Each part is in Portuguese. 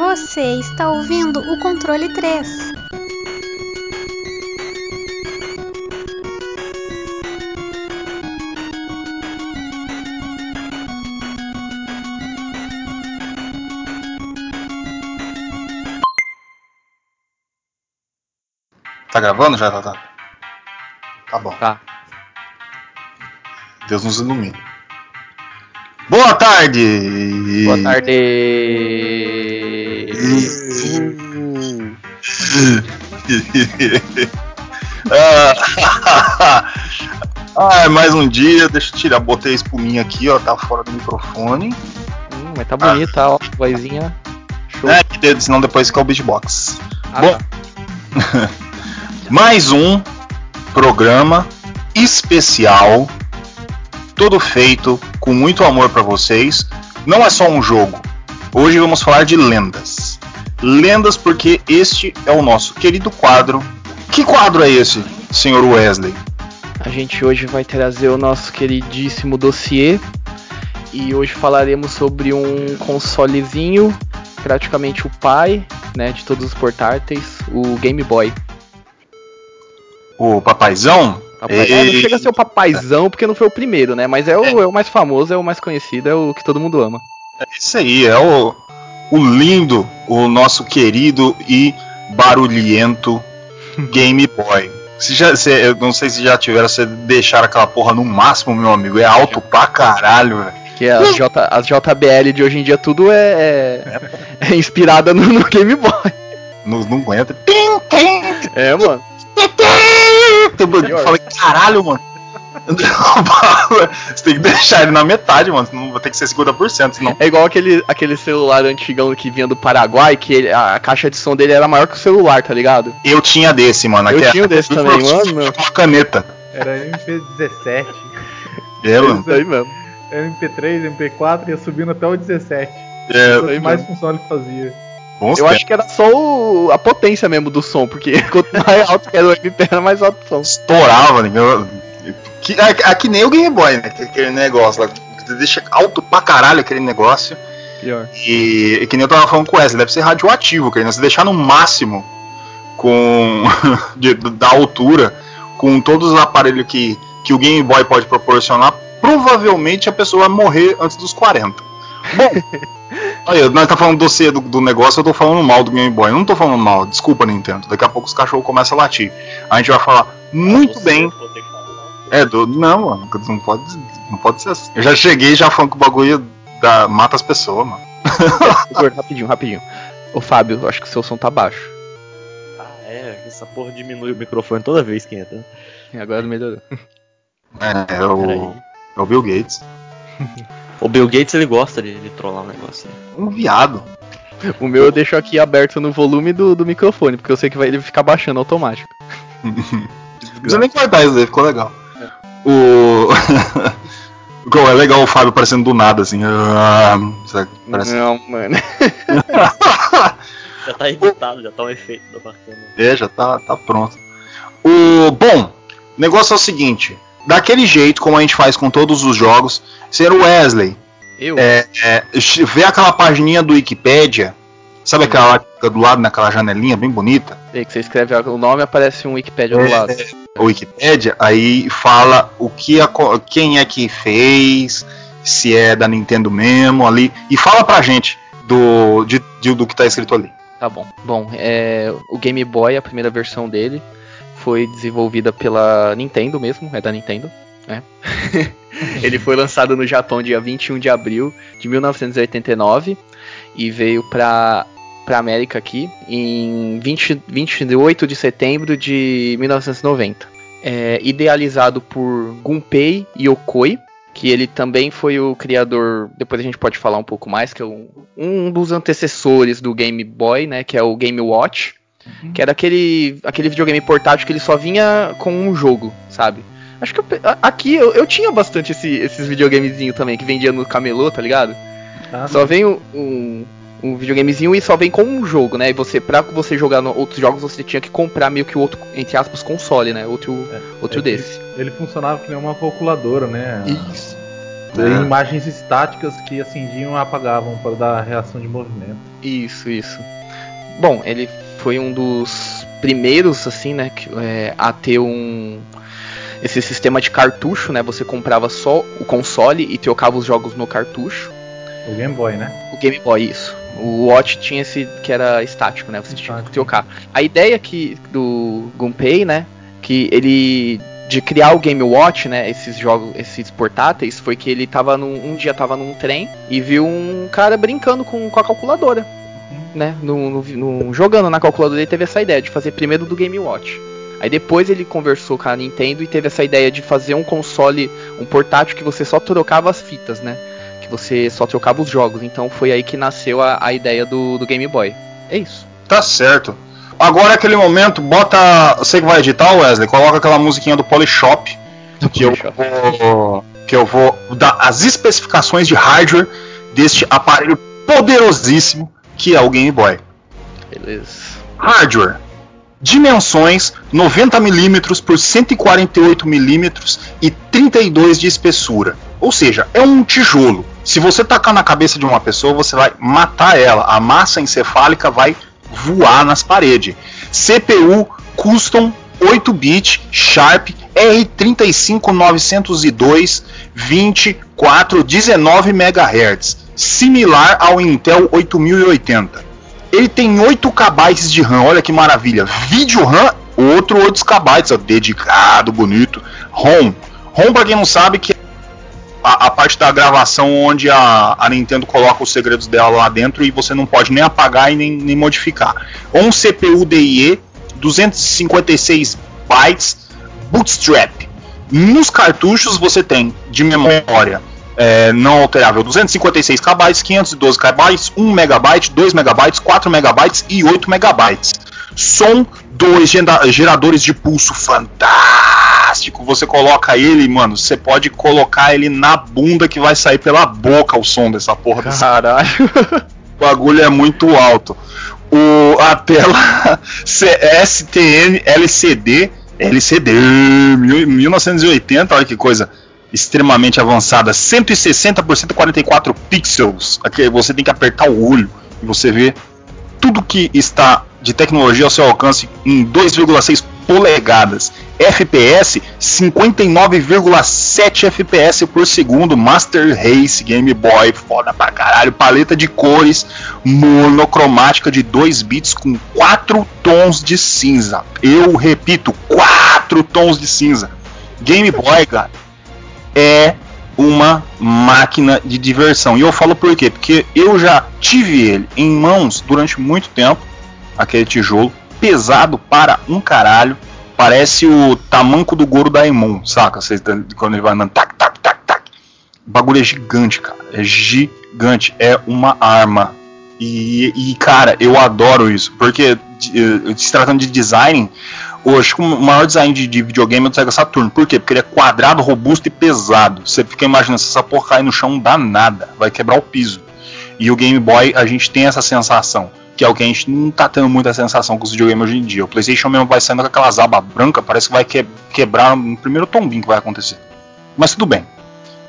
Você está ouvindo o controle 3. Tá gravando já, tá, tá. Tá bom. Tá. Deus nos ilumine. Boa tarde! Boa tarde! ah, ah, mais um dia, deixa eu tirar, botei a espuminha aqui, ó, tá fora do microfone. Hum, mas tá bonita, ó, vozinha. Show. É, que senão depois fica o beatbox. Ah, Bom, tá. mais um programa especial, todo feito com muito amor pra vocês. Não é só um jogo. Hoje vamos falar de lendas. Lendas porque este é o nosso querido quadro. Que quadro é esse, senhor Wesley? A gente hoje vai trazer o nosso queridíssimo dossiê e hoje falaremos sobre um consolezinho, praticamente o pai, né, de todos os portáteis, o Game Boy. O papaizão? Papai- é, não chega a ser o papaizão porque não foi o primeiro, né? Mas é o, é o mais famoso, é o mais conhecido, é o que todo mundo ama. É isso aí, é o, o lindo, o nosso querido e barulhento Game Boy. Se já, se- eu não sei se já tiveram, se deixaram aquela porra no máximo, meu amigo. É alto pra caralho, velho. Que as, J, as JBL de hoje em dia tudo é, é, é inspirada no, no Game Boy. Não, não aguenta. Tim, tim, É, mano. Eu falei, caralho, mano. Você tem que deixar ele na metade, mano. Senão vai ter que ser 50%, senão. É igual aquele, aquele celular antigão que vinha do Paraguai, que ele- a caixa de som dele era maior que o celular, tá ligado? Eu tinha desse, mano. Eu tinha desse também, mano, meu. Com uma caneta. Era MP17, É, mano. Isso aí mesmo. era MP3, MP4, ia subindo até o 17. É, Quanto aí mais mesmo. função ele fazia. bons Eu tempos. acho que era só o- a potência mesmo do som, porque quanto mais alto que era o MP, era mais alto o som. estourava, né? Que, é, é que nem o Game Boy, né? que- Aquele negócio lá. deixa alto pra caralho aquele negócio. Pior. E, e que nem eu tava falando com o Wesley, deve ser radioativo, aquele, né? Se deixar no máximo com de- da altura, com todos os aparelhos que, que o Game Boy pode proporcionar, provavelmente a pessoa vai morrer antes dos 40. Bom, olha, nós tá falando doce do, do negócio, eu tô falando mal do Game Boy. Eu não tô falando mal, desculpa, Nintendo. Daqui a pouco os cachorros começam a latir. A gente vai falar muito Você bem. É, do, não, mano, não pode, não pode ser assim. Eu já cheguei já falando que o bagulho da, mata as pessoas, mano. Rapidinho, rapidinho. Ô Fábio, acho que o seu som tá baixo. Ah, é, essa porra diminui o microfone toda vez que entra. E agora melhorou. É, é o, é o Bill Gates. O Bill Gates ele gosta de, de trollar o negócio. né? Um viado. O meu eu deixo aqui aberto no volume do, do microfone, porque eu sei que vai ele ficar baixando automático. Não precisa nem cortar isso daí, ficou legal. O. É legal o Fábio parecendo do nada, assim. ah? Parece... Não, mano. Já tá editado, já tá um efeito da bacana. É, já tá, tá pronto. O bom, o negócio é o seguinte: daquele jeito, como a gente faz com todos os jogos, ser o Wesley, Eu? é, é, vê aquela pagininha do Wikipedia, sabe aquela lá que fica do lado naquela janelinha bem bonita? É que você escreve o nome aparece um Wikipedia do É. lado. O Wikipedia, aí fala o que a- quem é que fez, se é da Nintendo mesmo ali, e fala pra gente do, de- de- do que tá escrito ali. Tá bom. Bom, é, o Game Boy, a primeira versão dele, foi desenvolvida pela Nintendo mesmo, é da Nintendo, né? Ele foi lançado no Japão dia 21 de abril de 1989 e veio pra, pra América aqui em 20, 28 de setembro de 1990. É, idealizado por Gunpei Yokoi, que ele também foi o criador, depois a gente pode falar um pouco mais, que é um, um dos antecessores do Game Boy, né, que é o Game Watch, que era aquele, aquele videogame portátil que ele só vinha com um jogo, sabe? Acho que eu a- aqui eu, eu tinha bastante esse- esses videogamezinhos também, que vendia no camelô, tá ligado? Tá? Só vem um, um, um videogamezinho e só vem com um jogo, né? E você, pra você jogar outros jogos, você tinha que comprar meio que o outro, entre aspas, console, né? Outro, É, outro é desse. Ele funcionava que nem uma calculadora, né? Isso. É. Imagens estáticas que acendiam e apagavam para dar reação de movimento. Isso, isso. Bom, ele foi um dos primeiros, assim, né, que, é, a ter um esse sistema de cartucho, né? Você comprava só o console e trocava os jogos no cartucho. O Game Boy, né? O Game Boy, isso. O Watch tinha esse que era estático, né? Você tinha que Estático. trocar. A ideia que do Gunpei, né? Que ele de criar o Game Watch, né? Esses jogos, esses portáteis, foi que ele tava num, um dia tava num trem e viu um cara brincando com, com a calculadora, né? No, no- no- jogando na calculadora ele teve essa ideia de fazer primeiro do Game Watch. Aí depois ele conversou com a Nintendo e teve essa ideia de fazer um console, um portátil que você só trocava as fitas, né? Você só trocava os jogos. Então foi aí que nasceu a, a ideia do, do Game Boy. É isso. Tá certo. Agora é aquele momento, bota. Você que vai editar, Wesley, coloca aquela musiquinha do Polishop. Que eu vou. Que eu vou dar as especificações de hardware deste aparelho poderosíssimo que é o Game Boy. Beleza. Hardware. Dimensões 90mm por 148mm e 32 de espessura. Ou seja, é um tijolo. Se você tacar na cabeça de uma pessoa, você vai matar ela. A massa encefálica vai voar nas paredes. CPU Custom 8-bit Sharp R35902 24 19 MHz, similar ao Intel 8080. Ele tem 8 KB de RAM, olha que maravilha. Vídeo RAM, outro 8 KB, dedicado, bonito. ROM. ROM, pra quem não sabe, que é a, a parte da gravação onde a, a Nintendo coloca os segredos dela lá dentro e você não pode nem apagar e nem, nem modificar. Um CPU DIE, 256 bytes, bootstrap. Nos cartuchos você tem de memória é, não alterável 256 KB, 512 KB, 1 MB, 2 MB, 4 MB e 8 MB. Som, dois geradores de pulso fantástico. Você coloca ele, mano, você pode colocar ele na bunda que vai sair pela boca o som dessa porra. Caralho. o bagulho é muito alto. O, a tela STN LCD, LCD mil- 1980, olha que coisa extremamente avançada, 160 por 144 pixels. Aqui você tem que apertar o olho e você vê tudo que está de tecnologia ao seu alcance em 2,6 polegadas. FPS 59,7 FPS por segundo. Master Race Game Boy, foda pra caralho. Paleta de cores monocromática de 2 bits com 4 tons de cinza. Eu repito, 4 tons de cinza. Game Boy, cara, é uma máquina de diversão. E eu falo por quê? Porque eu já tive ele em mãos durante muito tempo, aquele tijolo, pesado para um caralho. Parece o tamanco do Goro Daimon, saca? Tá- quando ele vai andando, tac, tac, tac, tac. O bagulho é gigante, cara. É gigante. É uma arma. E, e, cara, eu adoro isso. Porque, eh, se tratando de design, que o maior design de, de videogame é do Sega Saturn. Por quê? Porque ele é quadrado, robusto e pesado. Você fica imaginando, se essa porra cair no chão, não dá nada. Vai quebrar o piso. E o Game Boy, a gente tem essa sensação. Que é o que a gente não tá tendo muita sensação com os videogames hoje em dia. O PlayStation mesmo vai saindo com aquelas abas brancas, parece que vai que- quebrar no primeiro tombinho que vai acontecer. Mas tudo bem.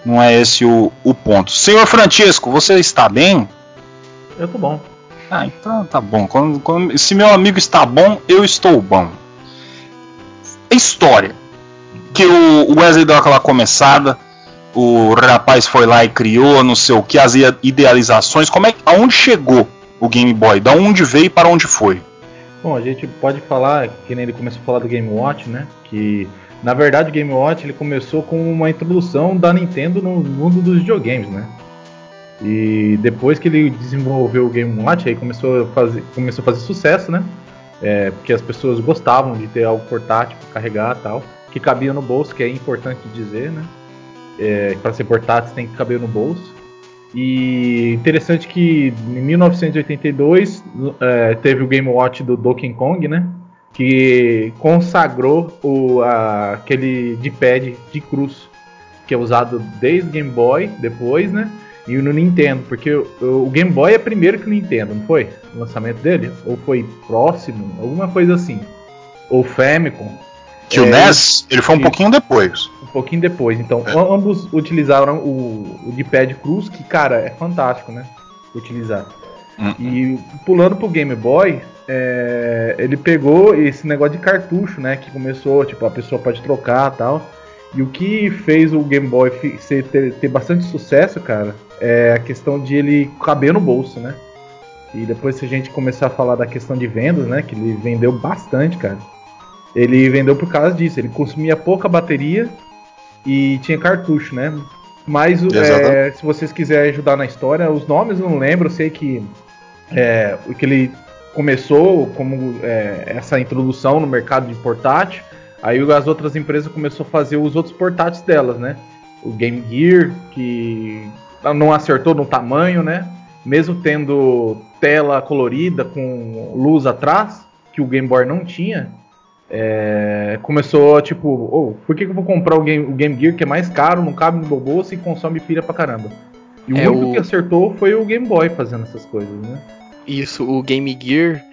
Não é esse o, o ponto. Senhor Francisco, você está bem? Eu tô bom. Ah, então tá bom. Quando- quando- se meu amigo está bom, eu estou bom. História. Que o Wesley deu aquela começada, o rapaz foi lá e criou, não sei o que, as idealizações. Como é. Aonde chegou o Game Boy? Da onde veio e para onde foi? Bom, a gente pode falar, que nem ele começou a falar do Game Watch, né? Que na verdade o Game Watch ele começou com uma introdução da Nintendo no mundo dos videogames, né? E depois que ele desenvolveu o Game Watch, aí começou a fazer, começou a fazer sucesso, né? É, porque as pessoas gostavam de ter algo portátil para carregar tal, que cabia no bolso, que é importante dizer, né? É, para ser portátil tem que caber no bolso. E interessante que em 1982 é, teve o Game Watch do Donkey Kong, né? Que consagrou o, a- aquele D-pad de cruz, que é usado desde Game Boy, depois, né? E no Nintendo, porque o, o Game Boy é primeiro que o Nintendo, não foi? O lançamento dele? Ou foi próximo? Alguma coisa assim. Ou Famicom. Que o É, NES, ele foi um pouquinho depois. um pouquinho depois. Então, É. ambos utilizaram o, o D-pad Cruz, que, cara, é fantástico, né? Utilizar. Hum. E pulando pro Game Boy, é, ele pegou esse negócio de cartucho, né? Que começou, tipo, a pessoa pode trocar e tal. E o que fez o Game Boy ter, ter bastante sucesso, cara, é a questão de ele caber no bolso, né? E depois se a gente começar a falar da questão de vendas, né? Que ele vendeu bastante, cara. Ele vendeu por causa disso. Ele consumia pouca bateria e tinha cartucho, né? Mas é, se vocês quiserem ajudar na história, os nomes eu não lembro. Eu sei que é, o que ele começou como é, essa introdução no mercado de portátil. Aí as outras empresas começaram a fazer os outros portáteis delas, né? O Game Gear, que não acertou no tamanho, né? Mesmo tendo tela colorida com luz atrás, que o Game Boy não tinha, é, começou tipo, oh, por que, que eu vou comprar o Game, o Game Gear que é mais caro, não cabe no meu bolso e consome pilha pra caramba? E o É, único o- que acertou foi o Game Boy fazendo essas coisas, né? Isso, o Game Gear,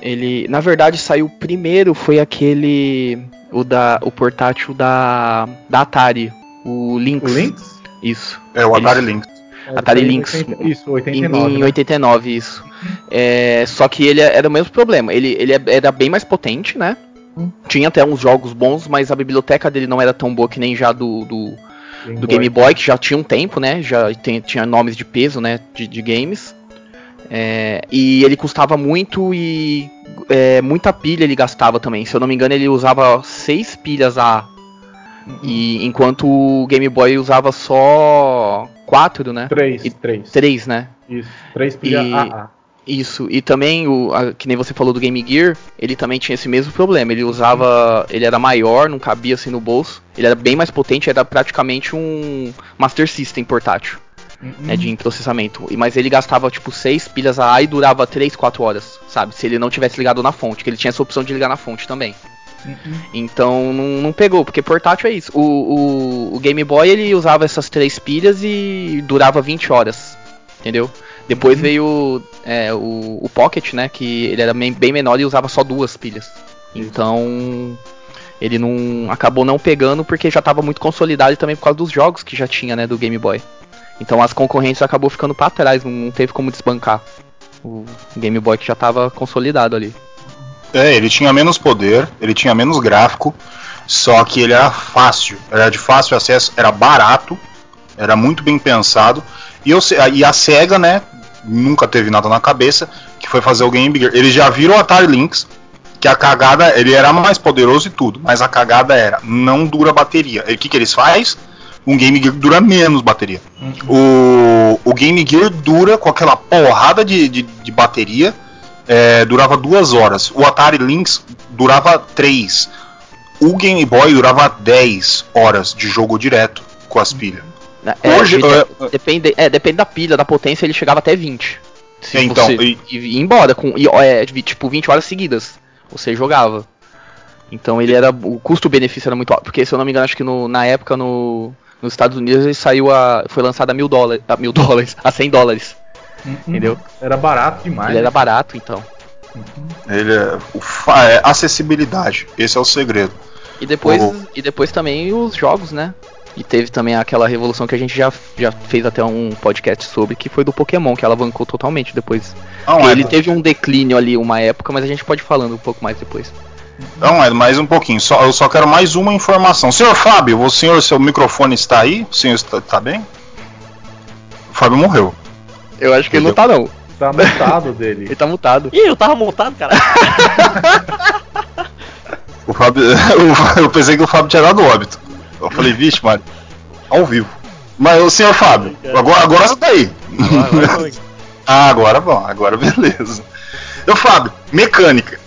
ele, na verdade, saiu primeiro, foi aquele, o da, o portátil da, da Atari, o O Lynx. Isso. É, o Atari Isso. Lynx. Atari Foi em Lynx. 80 Isso, Em, 89. em né? 89, isso. É, só que ele era o mesmo problema. Ele, ele era bem mais potente, né? Hum. Tinha até uns jogos bons, mas a biblioteca dele não era tão boa que nem já do, do, Game do Boy. Game Boy, que já tinha um tempo, né? Já tem- tinha nomes de peso, né? De, de games. É, e ele custava muito e é, muita pilha ele gastava também. Se eu não me engano, ele usava seis pilhas A. E enquanto o Game Boy usava só quatro, né? Três, E- três. Três, né? Isso, três pilha E- AA. Isso, e também, o, a- que nem você falou do Game Gear, ele também tinha esse mesmo problema. Ele usava. Ele era maior, não cabia assim no bolso. Ele era bem mais potente, era praticamente um Master System portátil, né, de processamento. E- Mas ele gastava tipo 6 pilhas AA e durava 3, 4 horas, sabe? Se ele não tivesse ligado na fonte, que ele tinha essa opção de ligar na fonte também. Então não, não pegou, porque portátil é isso. O, o, o Game Boy ele usava essas três pilhas e durava 20 horas, entendeu? Depois veio é, o, o Pocket, né? Que ele era bem, menor e usava só duas pilhas. Então ele não acabou não pegando porque já estava muito consolidado e também por causa dos jogos que já tinha, né, do Game Boy. Então as concorrentes acabou ficando para trás, não teve como desbancar o Game Boy que já estava consolidado ali. É, ele tinha menos poder, ele tinha menos gráfico, só que ele era fácil, era de fácil acesso, era barato, era muito bem pensado. E, eu, e a SEGA, né, nunca teve nada na cabeça, que foi fazer o Game Gear. Eles já viram o Atari Lynx, que a cagada, ele era mais poderoso e tudo, mas a cagada era, não dura bateria. E o que, que eles faz? Um Game Gear dura menos bateria. O, o Game Gear dura com aquela porrada de, de, de bateria, é, durava duas horas. O Atari Lynx durava três. O Game Boy durava 10 horas de jogo direto com as pilhas. É, Hoje, de- é, depende, é, depende da pilha, da potência, ele chegava até 20. Se Então, você e- e embora com e, é, tipo 20 horas seguidas, você jogava. Então ele era o custo-benefício era muito alto, porque se eu não me engano acho que no- na época no, nos Estados Unidos ele saiu a foi lançado a mil dólares, a mil dólares, a 100 dólares, Uhum. entendeu? Era barato demais. ele era barato então. Ele é, o fa- é acessibilidade. Esse é o segredo. E depois Oh. e depois também os jogos, né? E teve também aquela revolução que a gente já, já fez até um podcast sobre, que foi do Pokémon, que alavancou totalmente depois. Não, é, ele teve um declínio ali uma época, mas a gente pode ir falando um pouco mais depois. não é mais um pouquinho. Só, eu só quero mais uma informação. Senhor Fábio, o senhor, seu microfone está aí? O senhor está, está bem? O Fábio morreu. Eu acho que ele não tá não. Tá montado dele. Ele tá mutado. Ih, eu tava montado, cara. O Fábio, eu pensei que o Fábio tinha dado óbito. Eu falei, vixe, Mário, ao vivo. Mas o senhor Fábio, agora, agora você tá aí. Agora. Ah, agora bom, agora beleza. Eu, Fábio, mecânica.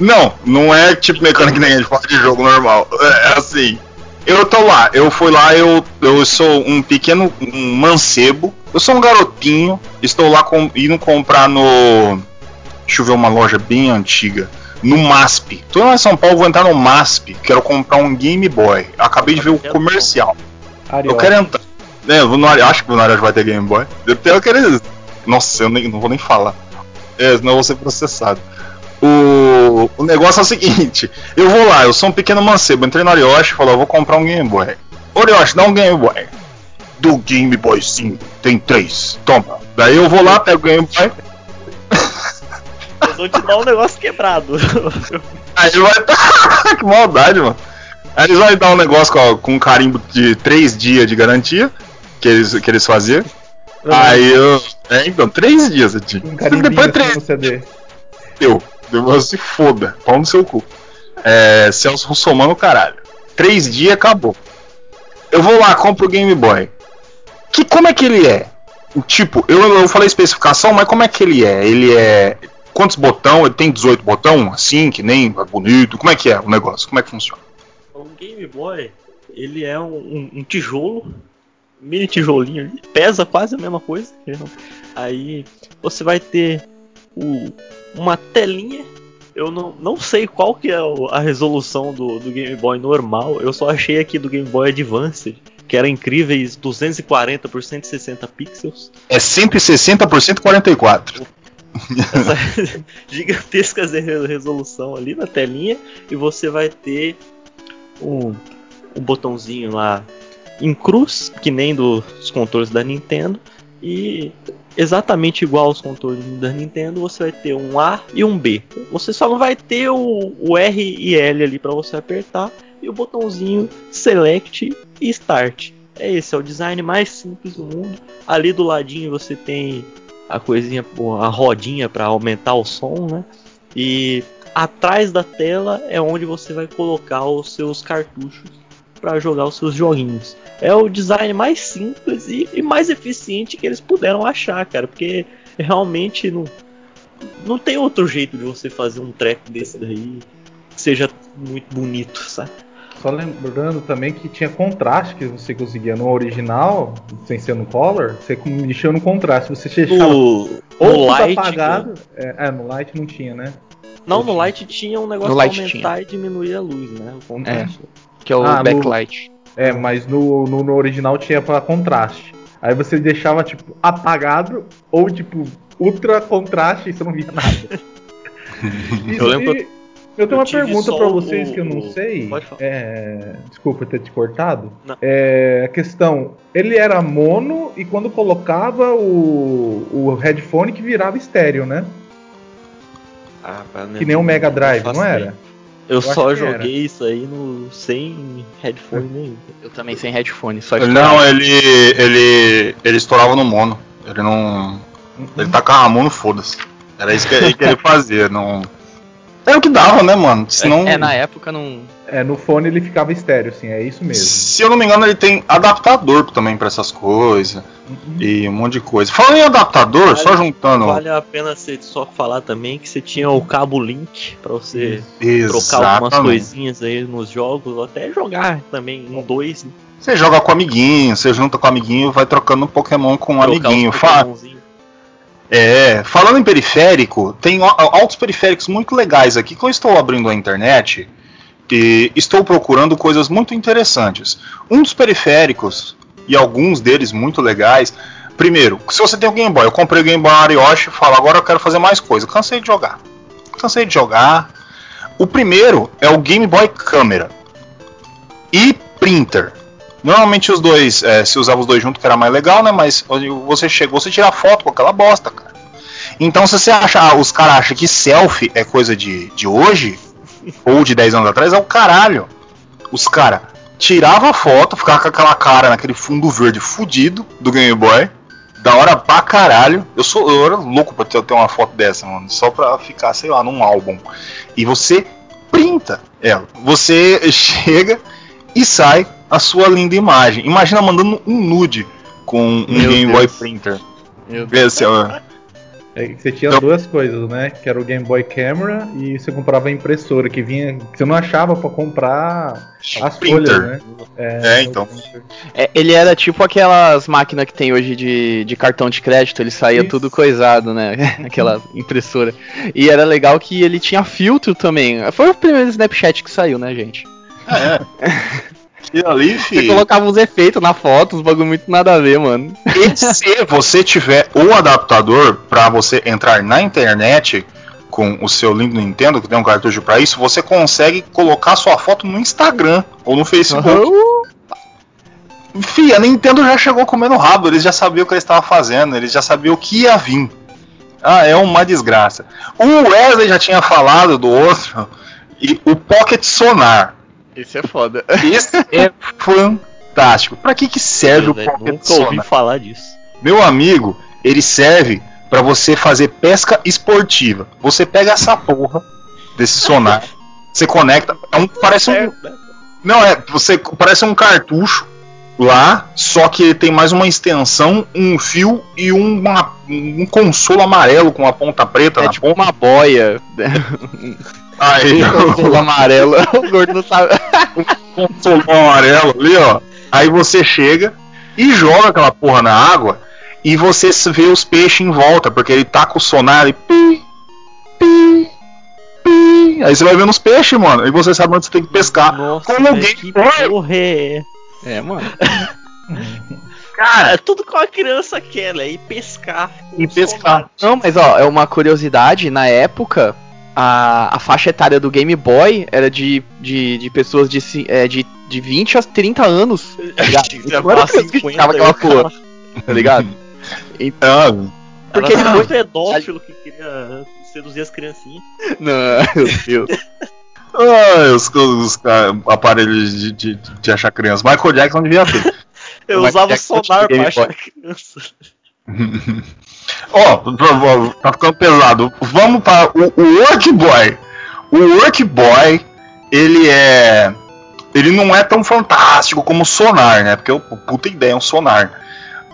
não, não é tipo mecânica nem a gente fala de jogo normal. É assim. Eu tô lá, eu fui lá, eu, eu sou um pequeno um mancebo. Eu sou um garotinho, estou lá com, indo comprar no. Deixa eu ver uma loja bem antiga. No MASP. Tô lá em São Paulo, vou entrar no MASP. Quero comprar um Game Boy. Acabei de ver o comercial. Eu quero entrar. É, eu vou no acho que o Nariz vai ter Game Boy. Eu tenho querer. Nossa, eu nem, não vou nem falar. É, senão eu vou ser processado. O, o negócio é o seguinte: eu vou lá, eu sou um pequeno mancebo, entrei no Orioshi e falou, eu vou comprar um Game Boy. Orioshi, dá um Game Boy. Do Game Boy sim, tem três. Toma. Daí eu vou lá, pego o Game Boy. Eu vou te dar um negócio quebrado. Aí vai. que maldade, mano. Aí eles vão dar um negócio com, com um carimbo de três dias de garantia. Que eles, que eles faziam. Aí eu. É, então, três dias, eu tinha. Um Depois três no CD. deu. Deu se foda. Pau no seu cu. É, Celso Russomano, caralho. Três dias acabou. Eu vou lá, compro o Game Boy. Que, como é que ele é? Tipo, eu, eu falei especificação, mas como é que ele é? Ele é. Quantos botão? Ele tem 18 botão? Assim, que nem é bonito. Como é que é o negócio? Como é que funciona? O Game Boy, ele é um, um- tijolo, mini tijolinho ali, pesa quase a mesma coisa. entendeu? Aí você vai ter o- uma telinha. Eu não, não sei qual que é a resolução do, do Game Boy normal. Eu só achei aqui do Game Boy Advance, que era incríveis 240 por 160 pixels. É 160 por 144. essa gigantesca re- resolução ali na telinha e você vai ter um, um botãozinho lá em cruz, que nem dos controles da Nintendo, e exatamente igual aos controles da Nintendo, você vai ter um A e um B. Você só não vai ter o, o R e L ali para você apertar e o botãozinho Select e Start. É esse, é o design mais simples do mundo. Ali do ladinho você tem a coisinha, a rodinha para aumentar o som, né? E atrás da tela é onde você vai colocar os seus cartuchos para jogar os seus joguinhos. É o design mais simples e, e mais eficiente que eles puderam achar, cara, porque realmente não, não tem outro jeito de você fazer um treco desse daí que seja muito bonito, sabe? Só lembrando também que tinha contraste que você conseguia no original, sem ser no color, você mexia no contraste. Você fechava No, ou no Light, apagado. É, é, no light não tinha, né? não, no Light tinha um negócio No pra Light aumentar e diminuir a luz, né? O contraste. Que é o Ah, no- backlight. É, mas no, no, no original tinha pra contraste. Aí você deixava, tipo, apagado ou, tipo, ultra contraste e você não via nada. Eu lembro e eu tenho eu uma pergunta só pra o- vocês que eu não o- sei. Pode falar. É, Desculpa ter te cortado. Não. É, a questão, ele era mono e quando colocava o, o headphone que virava estéreo, né? Ah, pra- Que nem o Mega Drive, faço não era? Eu, acho só joguei era. isso aí no sem headphone nenhum. Eu também sem headphone, só não, ele. ele. ele estourava no mono. Ele não. Ele tacava a mono, foda-se. Era isso que, que ele fazia. Não. É o que dava, né, mano? Senão, É, na época não. É, no fone ele ficava estéreo, sim, é isso mesmo. Se eu não me engano, ele tem adaptador também pra essas coisas. Uhum. E um monte de coisa. Falando em adaptador, só juntando. Vale a pena você só falar também que você tinha o cabo Link pra você trocar algumas Exatamente. coisinhas aí nos jogos, ou até jogar também em dois. né? Você joga com amiguinho, você junta com amiguinho, vai trocando Pokémon com um Trocar amiguinho. Fa-. É, falando em periférico, tem altos periféricos muito legais aqui que eu estou abrindo a internet e estou procurando coisas muito interessantes. Um dos periféricos, e alguns deles muito legais, primeiro, se você tem o Game Boy, eu comprei o Game Boy Arioshi e falo, agora eu quero fazer mais coisa, cansei de jogar. Cansei de jogar. O primeiro é o Game Boy Câmera e Printer. Normalmente os dois, é, se usava os dois juntos que era mais legal, né? Mas você chega, você tira foto com aquela bosta, cara. Então se você acha, ah, os caras acham que selfie é coisa de, de hoje, ou de 10 anos atrás, é o caralho. Os caras tiravam a foto, ficava com aquela cara naquele fundo verde fudido do Game Boy. Da hora pra caralho. Eu sou eu era louco pra ter, ter uma foto dessa, mano. Só pra ficar, sei lá, num álbum. E você printa ela. Você chega e sai a sua linda imagem. Imagina mandando um nude com um Meu Game Boy Deus. Printer. Meu Esse, ó, É que você tinha Então- duas coisas, né? Que era o Game Boy Camera e você comprava a impressora, que vinha. que você não achava pra comprar as Printer. folhas, né? É, então. É, ele era tipo aquelas máquinas que tem hoje de, de cartão de crédito, ele saía Isso. tudo coisado, né? Aquela impressora. E era legal que ele tinha filtro também. Foi o primeiro Snapchat que saiu, né, gente? É. E ali, Você filho. colocava uns efeitos na foto, uns bagulho muito nada a ver, mano. E se você tiver o adaptador para você entrar na internet, com o seu lindo Nintendo, que tem um cartucho para isso, você consegue colocar sua foto no Instagram ou no Facebook. Uhum. Fih, a Nintendo já chegou comendo rabo, eles já sabiam o que eles estavam fazendo, eles já sabiam o que ia vir. Ah, é uma desgraça. O Wesley já tinha falado do outro, e o Pocket Sonar. Esse é foda. Esse é fantástico. Pra que, que serve Deus, o Pocket nunca Sonar? ouvi falar disso. Meu amigo, ele serve para você fazer pesca esportiva. Você pega essa porra desse sonar, você conecta, é um, parece um Não, é, você parece um cartucho lá, só que tem mais uma extensão, um fio e uma, um consolo amarelo com a ponta preta é na tipo ponta. uma boia. Aí, um consolo amarelo. o gordo não sabe. um consolo amarelo ali, ó. Aí você chega e joga aquela porra na água e você vê os peixes em volta, porque ele tá com o sonar e pi, pi, pi. Aí você vai vendo os peixes, mano, e você sabe onde você tem que pescar. Nossa, Como alguém que porra é? É, mano. Cara, é tudo que uma criança quer, né? Ir pescar. E pescar. Não, mas ó, é uma curiosidade, na época, a, a faixa etária do Game Boy era de, de, de pessoas de, é, de, de 20 a 30 anos. Tá ligado? Não era que ficava aquela porra, tá ligado? Então. Porque ele foi muito pedófilo que queria seduzir as criancinhas. Não, meu Deus. Ah, os, os, os aparelhos de, de, de, achar criança. Michael Jackson devia ter. Eu usava sonar pra achar criança. Ó, oh, tá ficando pesado. Vamos para o, o Work Boy. O Work Boy, ele é. Ele não é tão fantástico como o sonar, né? Porque, puta ideia, é um sonar.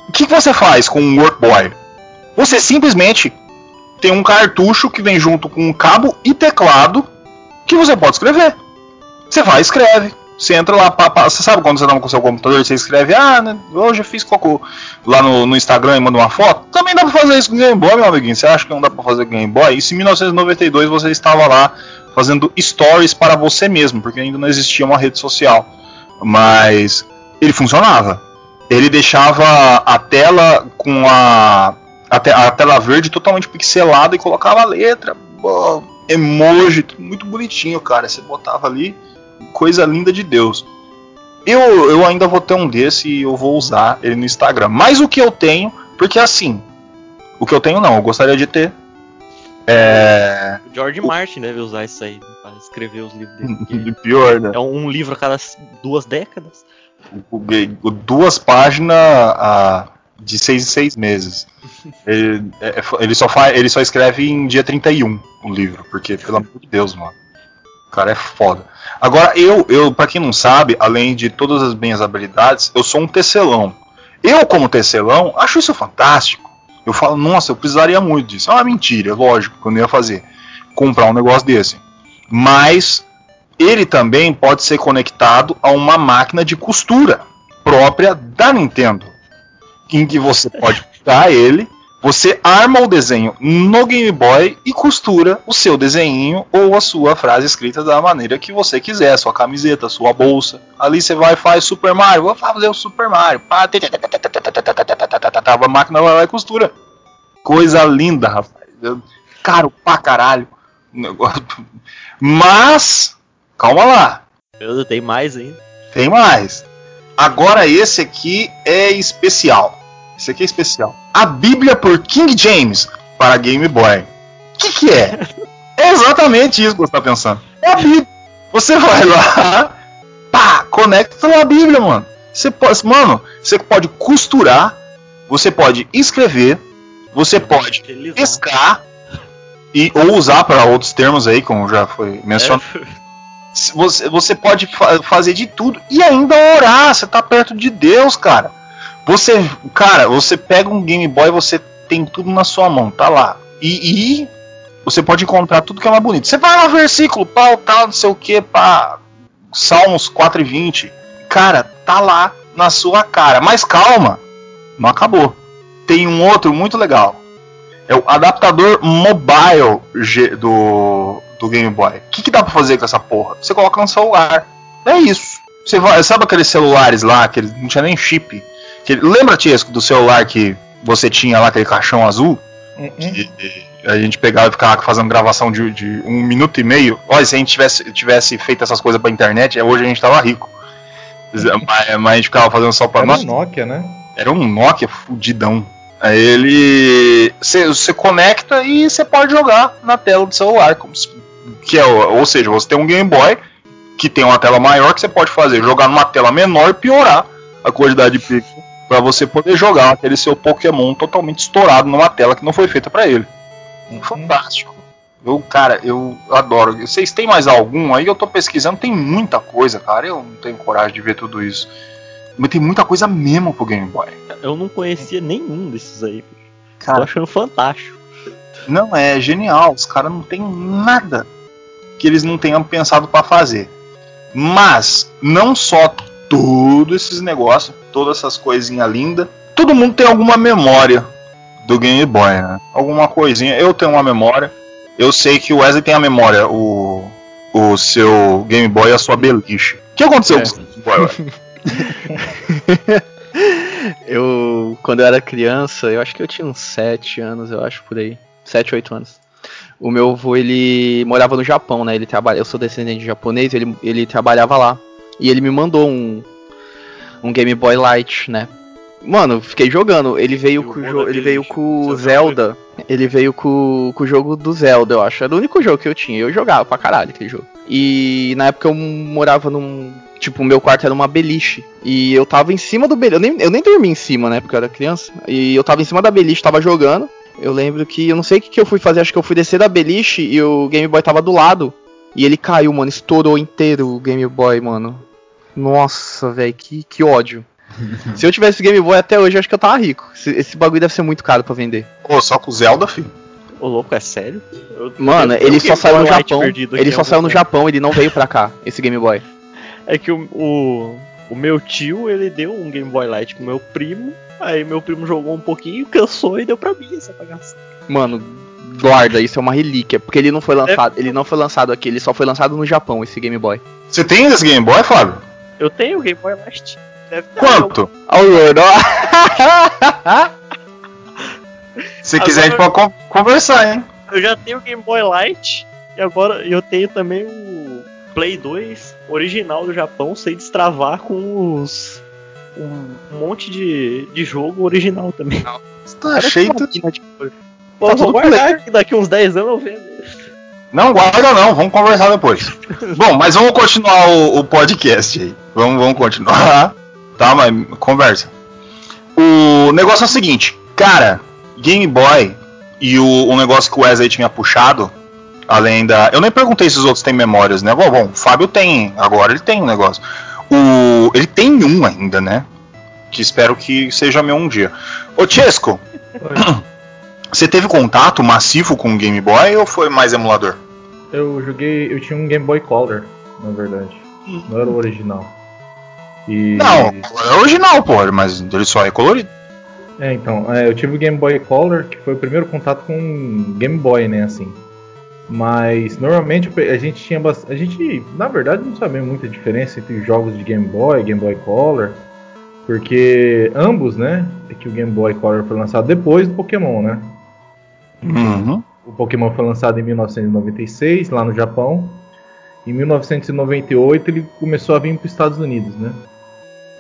O que, que você faz com um Workboy? Você simplesmente tem um cartucho que vem junto com um cabo e teclado que você pode escrever. Você vai e escreve. Você entra lá, pá, pá, você sabe quando você tá com seu computador, você escreve, ah, né, hoje eu fiz cocô lá no, no, Instagram e manda uma foto. Também dá pra fazer isso com Game Boy, meu amiguinho. Você acha que não dá pra fazer Game Boy? Isso em 1992 você estava lá fazendo stories para você mesmo, porque ainda não existia uma rede social. Mas ele funcionava ele deixava a tela com a, a, te, a tela verde totalmente pixelada e colocava a letra, emoji, muito bonitinho, cara. Você botava ali, coisa linda de Deus. Eu, eu ainda vou ter um desse e eu vou usar ele no Instagram. Mas o que eu tenho, porque assim, o que eu tenho não, eu gostaria de ter. É... O George o... Martin deve usar isso aí para escrever os livros dele. Pior, né? É um livro a cada duas décadas duas páginas a, de seis em seis meses. Ele, é, é ele, só faz, ele só escreve em dia 31 o livro, porque, pelo amor de Deus, mano. Cara é foda. Agora, eu, eu para quem não sabe, além de todas as minhas habilidades, eu sou um tecelão. Eu, como tecelão, acho isso fantástico. Eu falo, nossa, eu precisaria muito disso. É uma mentira, lógico, que eu não ia fazer. Comprar um negócio desse. Mas ele também pode ser conectado a uma máquina de costura própria da Nintendo, em que você pode pegar ele, você arma o desenho no Game Boy e costura o seu desenho ou a sua frase escrita da maneira que você quiser, sua camiseta, sua bolsa. Ali você vai e faz Super Mario, vou fazer o Super Mario, a máquina vai lá e costura. Coisa linda, rapaz. Caro pra caralho. Mas Calma lá. Tem mais ainda. Tem mais. Agora esse aqui é especial. Esse aqui é especial. A Bíblia por King James para Game Boy. O que, que é? é exatamente isso que você está pensando. É a Bíblia. Você vai lá, pá, conecta a Bíblia, mano. Você pode, mano, você pode costurar, você pode escrever, você pode pescar e ou usar para outros termos aí, como já foi mencionado. É. Você, você pode fa fazer de tudo e ainda orar. Você tá perto de Deus, cara. Você, cara, você pega um Game Boy, você tem tudo na sua mão, tá lá. E, e você pode encontrar tudo que é mais bonito. Você vai no versículo, pau, tal, não sei o que, pá. Salmos 4 e 20. Cara, tá lá na sua cara. Mas calma, não acabou. Tem um outro muito legal. É o adaptador mobile do, do Game Boy. O que, que dá pra fazer com essa porra? Você coloca no celular. É isso. Você vai, sabe aqueles celulares lá, que não tinha nem chip? Que, lembra, Tiesco, do celular que você tinha lá, aquele caixão azul? Uhum. Que, A gente pegava e ficava fazendo gravação de, de um minuto e meio. Olha, se a gente tivesse, tivesse feito essas coisas pra internet, hoje a gente tava rico. mas, mas a gente ficava fazendo só pra Era nós. um Nokia, né? Era um Nokia fudidão. Aí ele. Você conecta e você pode jogar na tela do celular. como se- Que é, ou seja, você tem um Game Boy que tem uma tela maior que você pode fazer, jogar numa tela menor e piorar a quantidade de pixels para você poder jogar aquele seu Pokémon totalmente estourado numa tela que não foi feita para ele. Fantástico. Eu, cara, eu adoro. Vocês têm mais algum? Aí eu tô pesquisando, tem muita coisa, cara. Eu não tenho coragem de ver tudo isso. Mas tem muita coisa mesmo pro Game Boy. Eu não conhecia nenhum desses aí. Tô Cara, achando fantástico. não é genial. Os caras não tem nada que eles não tenham pensado pra fazer. Mas não só todos esses negócios, todas essas coisinhas lindas. Todo mundo tem alguma memória do Game Boy, né? Alguma coisinha. Eu tenho uma memória. Eu sei que o Wesley tem a memória, o, o seu Game Boy e a sua beliche. O que aconteceu É. com o Game Boy? Eu, quando eu era criança, eu acho que eu tinha uns 7 anos, eu acho, por aí. 7, 8 anos. O meu avô, ele morava no Japão, né? Ele trabalha, eu sou descendente de japonês, ele, ele trabalhava lá. E ele me mandou um, um Game Boy Light, né? Mano, fiquei jogando. Ele veio com jo- ele veio jeito, com Zelda. Ele veio com, com o jogo do Zelda, eu acho. Era o único jogo que eu tinha. Eu jogava pra caralho aquele jogo. E na época eu morava num. Tipo, o meu quarto era uma beliche. E eu tava em cima do beliche. Eu nem, eu nem dormia em cima, né? Porque eu era criança. E eu tava em cima da beliche, tava jogando. Eu lembro que. Eu não sei o que, que eu fui fazer. Acho que eu fui descer da beliche e o Game Boy tava do lado. E ele caiu, mano. Estourou inteiro o Game Boy, mano. Nossa, velho. Que, que ódio. Se eu tivesse Game Boy até hoje, eu acho que eu tava rico. Esse, esse bagulho deve ser muito caro pra vender. Pô, só com o Zelda, filho. Ô louco, é sério? Eu- Mano, eu- eu ele só saiu no Japão. Ele só saiu no. Japão, ele não veio pra cá, esse Game Boy. É que o, o, o meu tio, ele deu um Game Boy Light pro meu primo. Aí meu primo jogou um pouquinho, cansou e deu pra mim essa bagaça. Mano, guarda, isso é uma relíquia, porque ele não foi lançado, ele não foi lançado aqui, ele só foi lançado no Japão, esse Game Boy. Você tem esse Game Boy, Fábio? Eu tenho o Game Boy Light. Deve Quanto? Ó o Lord, ó. Se quiser, a gente pode con- conversar, hein? Eu já tenho o Game Boy Light e agora eu tenho também o Play 2 original do Japão, sei destravar com os. Um monte de, de jogo original também. Tá cheio de... Pô, Tá vou guardar que daqui uns 10 anos eu vendo. Não, guarda não, vamos conversar depois. Bom, mas vamos continuar o, o podcast aí. Vamos, vamos continuar. Tá, mas conversa. O negócio é o seguinte, cara, Game Boy e o, o negócio que o Wesley tinha puxado, além da. Eu nem perguntei se os outros têm memórias, né? Bom, bom o Fábio tem, agora ele tem um negócio. O, ele tem um ainda, né? Que espero que seja meu um dia. Ô Chesco, você teve contato massivo com o Game Boy ou foi mais emulador? Eu joguei. Eu tinha um Game Boy Color, na verdade. Não era o original. E. Não, é original, pô, mas ele só é colorido. É, então, é, eu tive o Game Boy Color, que foi o primeiro contato com Game Boy, né, assim. Mas normalmente a gente tinha bastante. A gente, na verdade, não sabia muita diferença entre jogos de Game Boy, Game Boy Color, porque ambos, né? É que o Game Boy Color foi lançado depois do Pokémon, né? Uhum. O Pokémon foi lançado em 1996, lá no Japão. Em 1998 ele começou a vir para os Estados Unidos, né?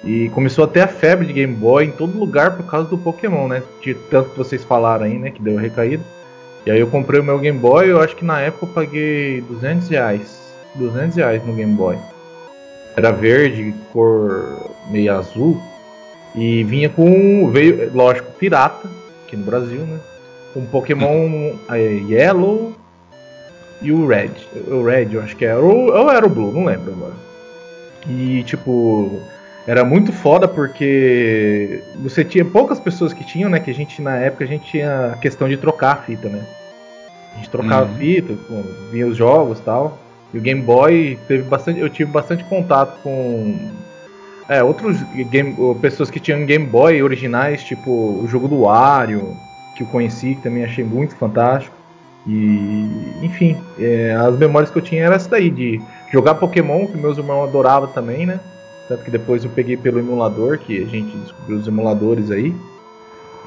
E começou até a febre de Game Boy em todo lugar por causa do Pokémon, né? De tanto que vocês falaram aí, né? Que deu recaída. E aí eu comprei o meu Game Boy, eu acho que na época eu paguei 200 reais. 200 reais no Game Boy. Era verde, cor meio azul. E vinha com, veio, lógico, pirata, aqui no Brasil, né? Um Pokémon é, Yellow e o Red. O Red, eu acho que era. Ou, ou era o Blue, não lembro agora. E tipo, era muito foda porque você tinha poucas pessoas que tinham, né? Que a gente na época a gente tinha a questão de trocar a fita, né? A gente trocava Uhum. fita, vinha os jogos e tal. E o Game Boy teve bastante. Eu tive bastante contato com. É, outros game, pessoas que tinham Game Boy originais, tipo o jogo do Wario, que eu conheci, que também achei muito fantástico. E, enfim, é, as memórias que eu tinha eram essa daí, de jogar Pokémon, que meus irmãos adoravam também, né? Tanto que depois eu peguei pelo emulador, que a gente descobriu os emuladores aí.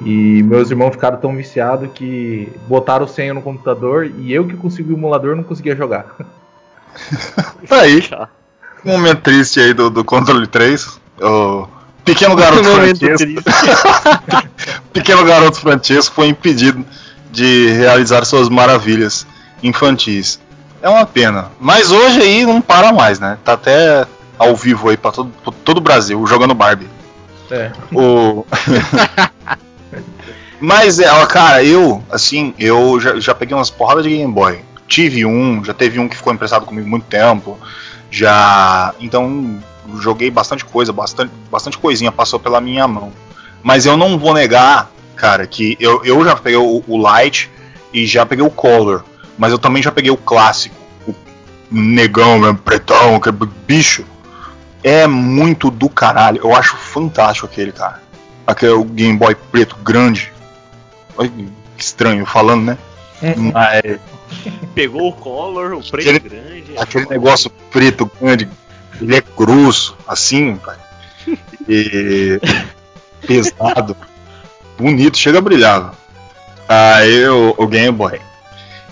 E meus irmãos ficaram tão viciados que botaram senha no computador e eu que consegui o emulador não conseguia jogar. Tá aí. Um momento triste aí do, do controle 3. O pequeno garoto Francesco. pequeno garoto Francesco foi impedido de realizar suas maravilhas infantis. É uma pena. Mas hoje aí não para mais, né? Tá até ao vivo aí pra todo, todo o Brasil, jogando Barbie. É. O... Mas é, cara, eu, assim, eu já, já peguei umas porradas de Game Boy. Tive um, já teve um que ficou emprestado comigo muito tempo. Já. Então, joguei bastante coisa, bastante, bastante coisinha passou pela minha mão. Mas eu não vou negar, cara, que eu, eu já peguei o, o Light e já peguei o Color. Mas eu também já peguei o clássico. O negão, mesmo, pretão, que bicho. É muito do caralho. Eu acho fantástico aquele, cara. Aquele Game Boy preto grande. Olha que estranho falando, né? Mas Pegou o color, o preto Aquele- grande. aquele negócio preto grande, ele é grosso, assim, pai. E pesado, bonito, chega a brilhar. Aí o, o Game Boy.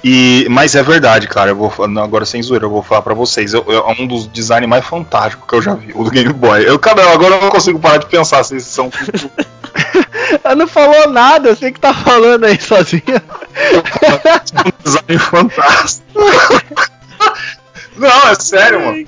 E, mas é verdade, cara. Eu vou não, agora sem zoeira, eu vou falar pra vocês. Eu- eu- é um dos designs mais fantásticos que eu já vi, o do Game Boy. Eu, cara, agora eu não consigo parar de pensar se esses são Ela não falou nada, eu sei que tá falando aí sozinha. um design fantástico. não, é sério, mano.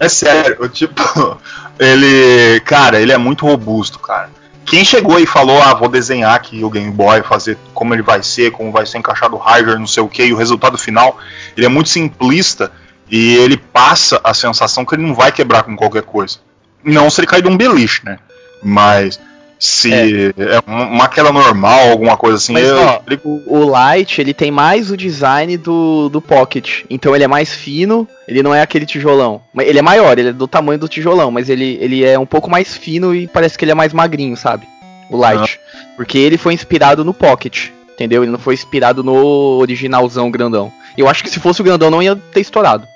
É sério, tipo, ele, cara, ele é muito robusto, cara. Quem chegou e falou, ah, vou desenhar aqui o Game Boy, fazer como ele vai ser, como vai ser encaixado o hardware, não sei o que, e o resultado final, ele é muito simplista e ele passa a sensação que ele não vai quebrar com qualquer coisa. Não se ele cair de um beliche, né? Mas se é, uma uma queda normal, alguma coisa assim, Mas, eu, ó, O Light, ele tem mais o design do, do Pocket. Então ele é mais fino, ele não é aquele tijolão. Ele é maior, ele é do tamanho do tijolão, mas ele, ele é um pouco mais fino e parece que ele é mais magrinho, sabe? O Light. Porque ele foi inspirado no Pocket, entendeu? Ele não foi inspirado no originalzão grandão. Eu acho que se fosse o grandão não ia ter estourado.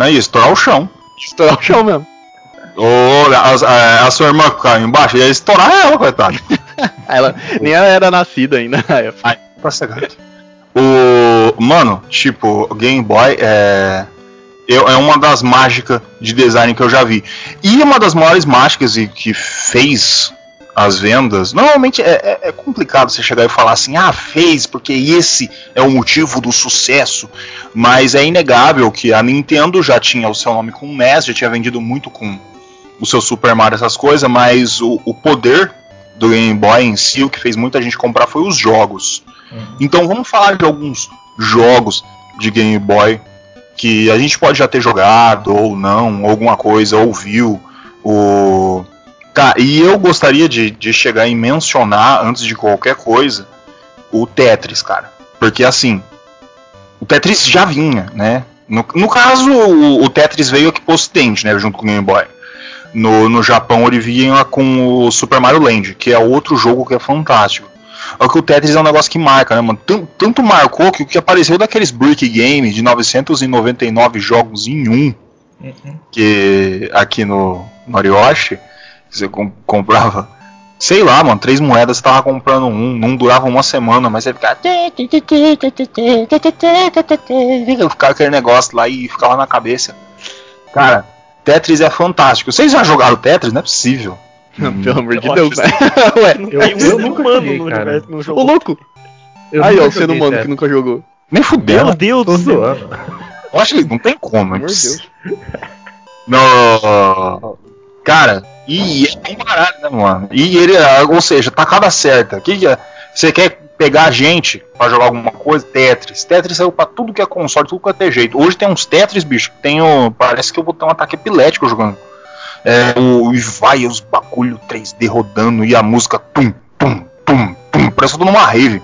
é isso, estourar o chão. Estourar o chão mesmo. Ô, a, a- a sua irmã caiu embaixo, ia estourar ela, coitada. Ela nem era nascida ainda na época. Tá cegado. O. Mano, tipo, o Game Boy é. eu- é uma das mágicas de design que eu já vi. E uma das maiores mágicas e que fez as vendas. Normalmente é, é- é complicado você chegar e falar assim, ah, fez, porque esse é o motivo do sucesso. Mas é inegável que a Nintendo já tinha o seu nome com o NES, já tinha vendido muito com o seu Super Mario, essas coisas, mas o, o poder do Game Boy em si, o que fez muita gente comprar foi os jogos. Então vamos falar de alguns jogos de Game Boy que a gente pode já ter jogado ou não, alguma coisa, ou viu. O... Tá, e eu gostaria de, de chegar e mencionar, antes de qualquer coisa, o Tetris, cara. Porque assim, o Tetris já vinha, né? No, no caso, o, o Tetris veio aqui pro ocidente, né? Junto com o Game Boy. No, no Japão ele vinha com o Super Mario Land, que é outro jogo que é fantástico. É que o Tetris é um negócio que marca, né, mano? Tan- Tanto marcou que o que apareceu daqueles Brick Games de 999 jogos em um, que aqui no Norioshi, você com- comprava, sei lá, mano, três moedas, você tava comprando um, não durava uma semana, mas você ficava. Ficava aquele negócio lá e ficava na cabeça. Cara, Tetris é fantástico. Vocês já jogaram Tetris? Não é possível. Pelo amor de Eu Deus, acho né? Ué, Não Eu- um eu ser nunca humano joguei, no cara. universo no ô jogo. louco! Eu Aí, ó, o ser humano que nunca jogou. Nem Meu fudendo. Deus do céu. Eu acho que não tem como. Meu Deus. No... Cara, e é um baralho, né, mano? E ele, ou seja, tacada certa. Que que é? Você quer pegar a gente pra jogar alguma coisa? Tetris. Tetris saiu pra tudo que é console, tudo que é jeito. Hoje tem uns Tetris, bicho, que tem o. Parece que eu vou ter um ataque epilético jogando. É, o, e vai os bagulho 3D rodando e a música tum, tum, tum, tum. Parece tô numa rave.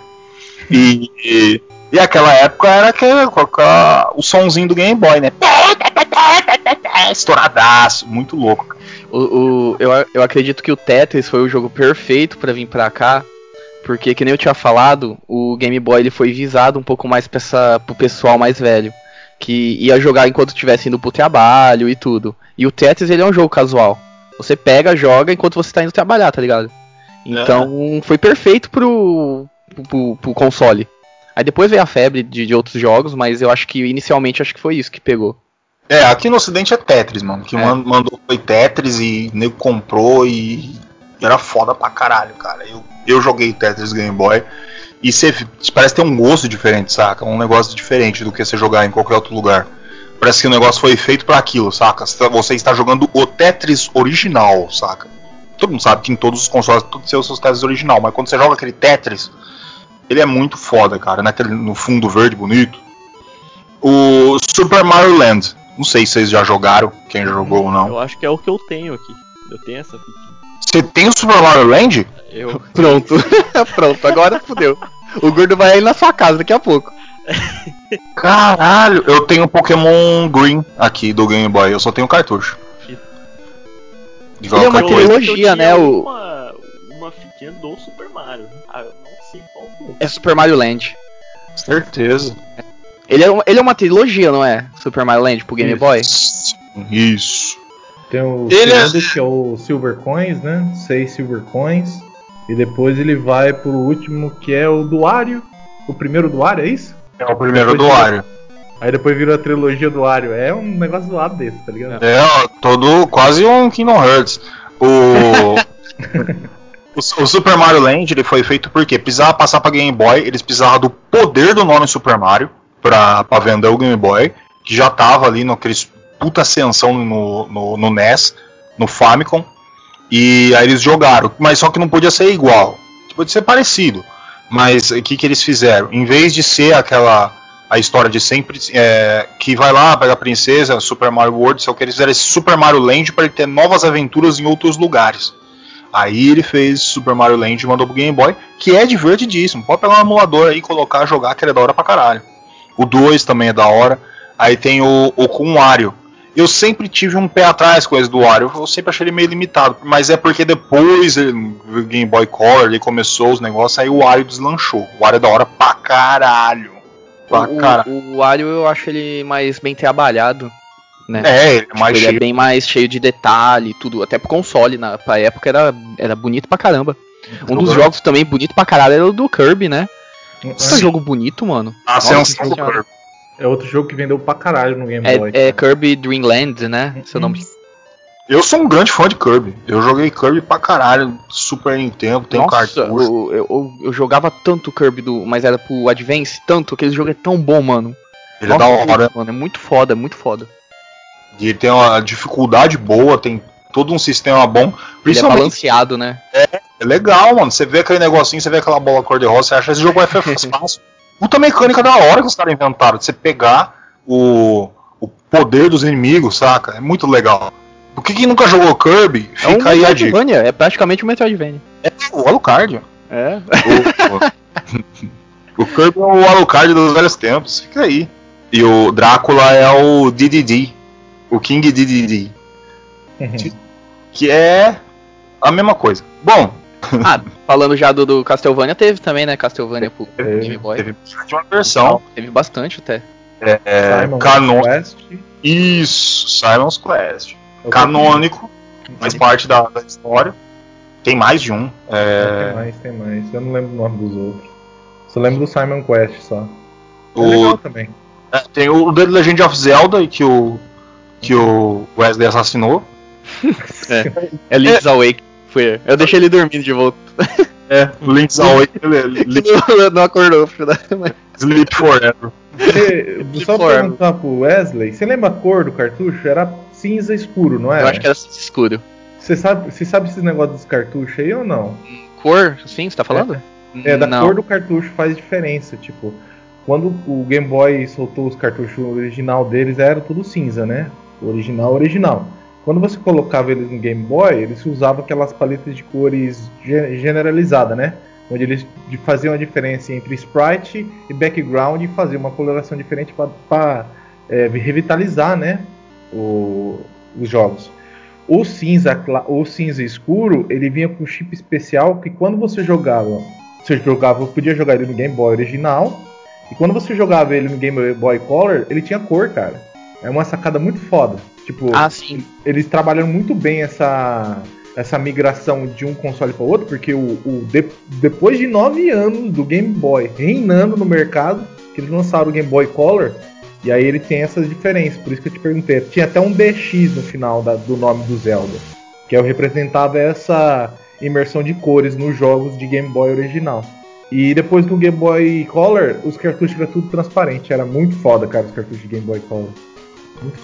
E, e, e aquela época era que, com a- o sonzinho do Game Boy, né? Estouradaço, muito louco. O, o- eu, eu acredito que o Tetris foi o jogo perfeito pra vir pra cá, porque que nem eu tinha falado, o Game Boy ele foi visado um pouco mais pra essa, pro pessoal mais velho, que ia jogar enquanto estivesse indo pro trabalho e tudo. E o Tetris ele é um jogo casual. Você pega, joga enquanto você tá indo trabalhar, tá ligado? Então foi perfeito pro, pro, pro console. Aí depois veio a febre de, de outros jogos, mas eu acho que inicialmente acho que foi isso que pegou. É, aqui no ocidente é Tetris, mano. Que É. man- mandou foi Tetris e nego comprou e era foda pra caralho, cara. Eu, eu joguei Tetris Game Boy e você parece ter um gosto diferente, saca? Um negócio diferente do que você jogar em qualquer outro lugar. Parece que o negócio foi feito pra aquilo, saca? Você tá- Você está jogando o Tetris original, saca? Todo mundo sabe que em todos os consoles todos seus seus Tetris original, mas quando você joga aquele Tetris, ele é muito foda, cara. Naquele, no fundo verde bonito. O Super Mario Land. Não sei se vocês já jogaram, quem jogou ou não. Eu acho que é o que eu tenho aqui. Eu tenho essa fitinha. Você tem o Super Mario Land? Eu. Pronto. Pronto, agora fudeu. O gordo vai aí na sua casa daqui a pouco. Caralho, eu tenho o Pokémon Green aqui do Game Boy, eu só tenho cartucho. De Ele é uma trilogia, né, o- Uma, uma fitinha do Super Mario. Ah, eu não sei qual foi. É Super Mario Land. Certeza. Ele é, uma- ele é uma trilogia, não é? Super Mario Land pro Game Isso. Boy? Isso. Tem o Ele é- que é o Silver Coins, né? Seis Silver Coins. E depois ele vai pro último que é o do Wario. O primeiro do Wario, é isso? É o primeiro Depois Wario. Aí depois virou a trilogia do Wario. É um negócio do lado desse, tá ligado? É, ó, todo quase um Kingdom Hearts. O, o, o Super Mario Land ele foi feito porque precisava passar pra Game Boy, eles precisavam do poder do nome Super Mario pra, pra vender o Game Boy, que já tava ali naqueles puta ascensão no, no, no NES, no Famicom, e aí eles jogaram, mas só que não podia ser igual, podia ser parecido. Mas o que, que eles fizeram? Em vez de ser aquela a história de sempre é, que vai lá, pega a princesa, Super Mario World, só que eles fizeram esse Super Mario Land para ele ter novas aventuras em outros lugares. Aí ele fez Super Mario Land e mandou pro Game Boy, que é divertidíssimo. Pode pegar um emulador aí, colocar, jogar, que ele é da hora pra caralho. O 2 também é da hora. Aí tem o, o com o Wario. Eu sempre tive um pé atrás com esse do Wario. Eu sempre achei ele meio limitado. Mas é porque depois ele- o Game Boy Color ele começou os negócios, aí o Wario deslanchou. O Wario é da hora pra caralho. Pra O, caralho. o Wario eu acho ele mais bem trabalhado. Né? É, ele é mais ele cheio. é bem mais cheio de detalhe e tudo. Até pro console, na pra época era, era bonito pra caramba. Um dos Uhum. jogos também bonito pra caralho era o do Kirby, né? Esse É, jogo bonito, mano. A Nossa ascensão do Senhora. Kirby. É outro jogo que vendeu pra caralho no Game Boy. É, é cara. Kirby Dreamland, né? Seu nome. Eu sou um grande fã de Kirby. Eu joguei Kirby pra caralho, Super Nintendo, tem um Nossa, cartucho. eu, eu, eu- eu jogava tanto Kirby do. Mas era pro Advance, tanto, aquele jogo é tão bom, mano. Ele é Nossa, da hora. Mano, é muito foda, é muito foda. E ele tem uma dificuldade boa, tem todo um sistema bom. Ele é Principalmente balanceado, né? é legal, mano. Você vê aquele negocinho, você vê aquela bola cor-de-rosa, você acha que esse jogo vai ser fácil. Puta mecânica da hora que os caras inventaram. De você pegar o, o poder dos inimigos, saca? É muito legal. O que, que nunca jogou Kirby? É um Fica aí a dica. Metroidvania, é praticamente um Metroidvania. É o Alucard. É. O, o Kirby é o Alucard dos velhos tempos. Fica aí. E o Drácula é o DDD. O King DDD. Que é a mesma coisa. Bom, Ah, falando já do, do Castlevania, teve também, né? Castlevania pro Game Boy. teve uma versão. Teve bastante até. É, Simon canon... Quest. Isso, Simon's Quest. É o Canônico, faz parte da, da história. Tem mais de um. Tem É, mais, tem mais. Eu não lembro o nome dos outros. Só lembro do Simon Quest só. É o, legal também. é, tem o The Legend of Zelda que o, que o Wesley assassinou. É Link's Awake. Foi. Eu deixei ele dormindo de volta. É, Link's Awakening, Ele não acordou, filho da mãe. Sleep Forever. Você- Só Forever. perguntar pro Wesley, você lembra a cor do cartucho? Era cinza escuro, não Eu era? acho que era escuro. Você sabe, você sabe esses negócios dos cartuchos aí ou não? Cor, sim, você tá falando? É, da não. cor do cartucho faz diferença. Tipo, quando o Game Boy soltou os cartuchos original deles, era tudo cinza, né? O original, original. Quando você colocava eles no Game Boy, eles usavam aquelas paletas de cores ge- generalizada, né? Onde eles faziam a diferença entre sprite e background e faziam uma coloração diferente para revitalizar, né? o- os jogos. O cinza, o cinza escuro, ele vinha com chip especial que quando você jogava, você jogava, podia jogar ele no Game Boy original, e quando você jogava ele no Game Boy Color, ele tinha cor, cara. É uma sacada muito foda. Tipo, Ah, eles trabalham muito bem essa essa migração de um console para outro, porque o, o de, depois de nove anos do Game Boy reinando no mercado, que eles lançaram o Game Boy Color, e aí ele tem essas diferenças, por isso que eu te perguntei. Tinha até um DX no final da, do nome do Zelda, que é o representava essa imersão de cores nos jogos de Game Boy original. E depois do Game Boy Color, os cartuchos eram tudo transparente. Era muito foda, cara, os cartuchos de Game Boy Color.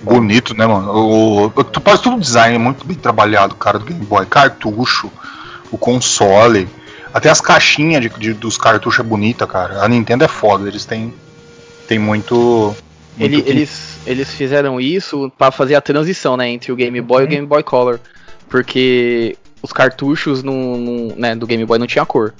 Bonito, né, mano? O, o, tu faz tudo design muito bem trabalhado, cara, do Game Boy. Cartucho, o console, até as caixinhas de, de, dos cartuchos é bonita, cara. A Nintendo é foda, eles têm, têm muito. muito Ele, eles, eles fizeram isso para fazer a transição, né, entre o Game Boy uhum. e o uhum. Game Boy Color. Porque os cartuchos no, no, né, do Game Boy não tinha cor.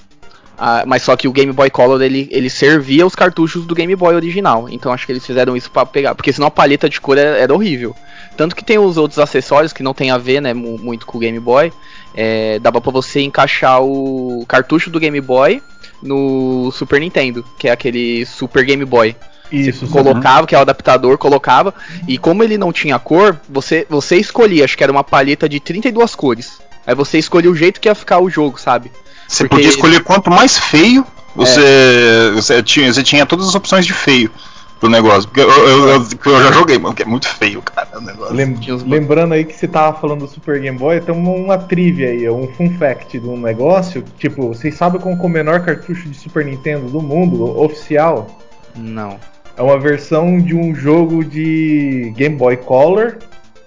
Ah, mas só que o Game Boy Color ele, ele servia os cartuchos do Game Boy original. Então acho que eles fizeram isso para pegar. Porque senão a paleta de cor era, era, horrível. Tanto que tem os outros acessórios que não tem a ver né, muito com o Game Boy. É, dava para você encaixar o cartucho do Game Boy no Super Nintendo, que é aquele Super Game Boy. Isso, você colocava, que é o adaptador, colocava, e como ele não tinha cor, você, você escolhia, acho que era uma paleta de 32 cores. Aí você escolhia o jeito que ia ficar o jogo, sabe? Você Porque... podia escolher quanto mais feio, você, é. você, tinha, você tinha todas as opções de feio pro negócio. Porque eu, eu, eu, eu já joguei, mano, que é muito feio, cara, o negócio. Lem lembrando aí que você tava falando do Super Game Boy, tem uma, uma trivia aí, um fun fact de um negócio. Tipo, vocês sabem qual é o menor cartucho de Super Nintendo do mundo, oficial? Não. É uma versão de um jogo de Game Boy Color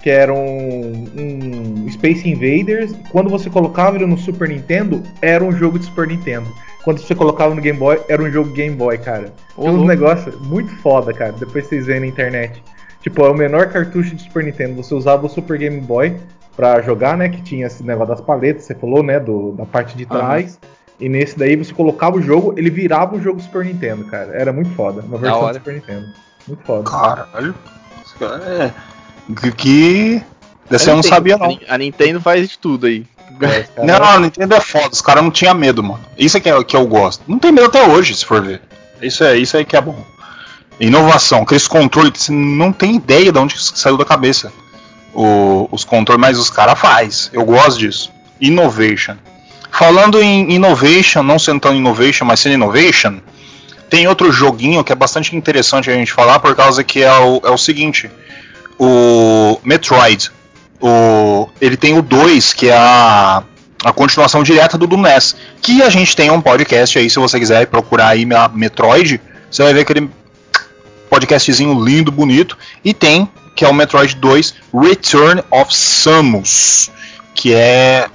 que era um, um, Space Invaders. Quando você colocava ele no Super Nintendo, era um jogo de Super Nintendo. Quando você colocava no Game Boy, era um jogo Game Boy, cara. Tinha uns negócios muito foda, cara. Depois vocês veem na internet. Tipo, é o menor cartucho de Super Nintendo. Você usava o Super Game Boy pra jogar, né? Que tinha esse negócio das paletas, você falou, né? Do, da parte de trás. Uhum. E nesse daí você colocava o jogo, ele virava o jogo Super Nintendo, cara. Era muito foda. Uma versão do Super Nintendo. Muito foda. Caralho. É, que. Dessa eu não sabia, não. A Nintendo faz de tudo aí. É, não, a Nintendo é foda, os caras não tinham medo, mano. Isso é que, é que eu gosto. Não tem medo até hoje, se for ver. Isso é isso aí que é bom. Inovação, aqueles controles que você não tem ideia de onde saiu da cabeça. O, os controles, mas os caras faz. Eu gosto disso. Innovation. Falando em innovation, não sendo tão innovation, mas sendo innovation, tem outro joguinho que é bastante interessante a gente falar, por causa que é o, é o seguinte o Metroid. O, ele tem o 2, que é a, a continuação direta do, do. Que a gente tem um podcast aí, se você quiser procurar aí Metroid, você vai ver aquele podcastzinho lindo, bonito. E tem, que é o Metroid 2 Return of Samus. Que é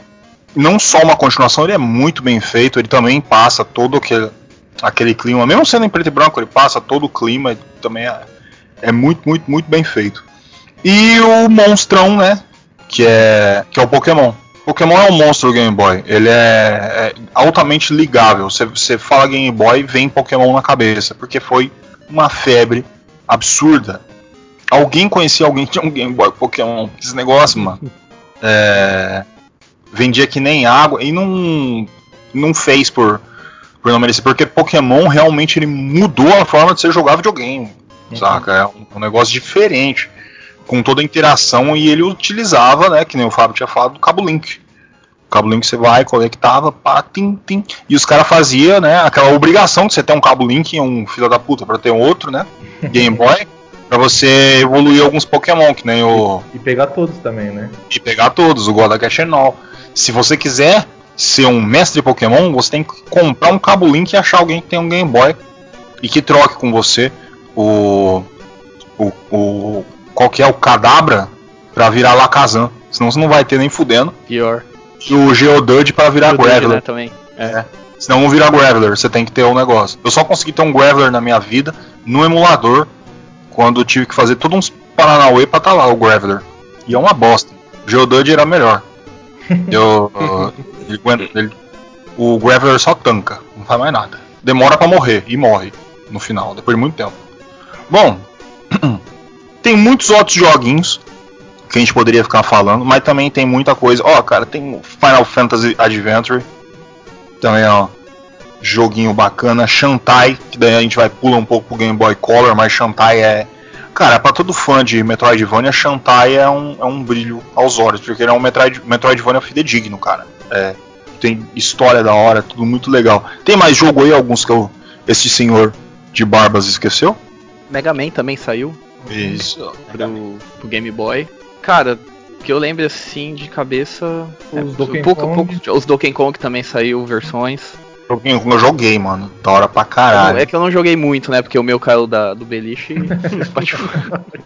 não só uma continuação, ele é muito bem feito, ele também passa todo aquele, aquele clima, mesmo sendo em preto e branco, ele passa todo o clima, também é, é muito, muito, muito bem feito. E o monstrão, né? Que é, que é o Pokémon. Pokémon é um monstro Game Boy. Ele é, é altamente ligável. Você fala Game Boy, vem Pokémon na cabeça. Porque foi uma febre absurda. Alguém conhecia alguém que tinha um Game Boy Pokémon. Esse negócio, mano. É, vendia que nem água. E não, não fez por, por não merecer. Porque Pokémon realmente ele mudou a forma de você jogar videogame. Uhum. Saca? É um, um negócio diferente com toda a interação e ele utilizava, né, que nem o Fábio tinha falado, do cabo link. O cabo link você vai, conectava, pá, tim, tim. E os caras faziam, né, aquela obrigação de você ter um cabo link e um filho da puta para ter um outro, né, Game Boy, para você evoluir alguns Pokémon, que nem o. E, e, pegar todos também, né? E pegar todos, o God All. Se você quiser ser um mestre Pokémon, você tem que comprar um cabo link e achar alguém que tem um Game Boy e que troque com você o, o, o qual que é o Cadabra para virar Lakazan. Senão você não vai ter nem fudendo. Pior. E o Geodude para virar Geodude, Graveler. Né, também. É. é. Senão não virar Graveler, você tem que ter um negócio. Eu só consegui ter um Graveler na minha vida no emulador quando eu tive que fazer todos uns Paranauê pra estar tá lá o Graveler. E é uma bosta. O Geodude era melhor. Eu, ele, ele, o Graveler só tanca, não faz mais nada. Demora para morrer e morre no final, depois de muito tempo. Bom, Tem muitos outros joguinhos que a gente poderia ficar falando, mas também tem muita coisa. Ó, oh, cara, tem Final Fantasy Adventure. Também, ó. Joguinho bacana. Shantai, que daí a gente vai pular um pouco pro Game Boy Color, mas Shantai é. Cara, pra todo fã de Metroidvania, Shantae é um, é um brilho aos olhos, porque ele é um Metroid, Metroidvania fidedigno, cara. É, tem história da hora, tudo muito legal. Tem mais jogo aí, alguns que eu, esse senhor de barbas esqueceu? Mega Man também saiu Isso. pro, pro Game Boy. Cara, que eu lembro assim de cabeça. Os é, Donkey pouco, Kong. pouco- os Donkey Kong também saiu versões. Joguinho que eu joguei, mano. Da hora pra caralho. É que eu não joguei muito, né? Porque o meu caiu da, do beliche e espatifou.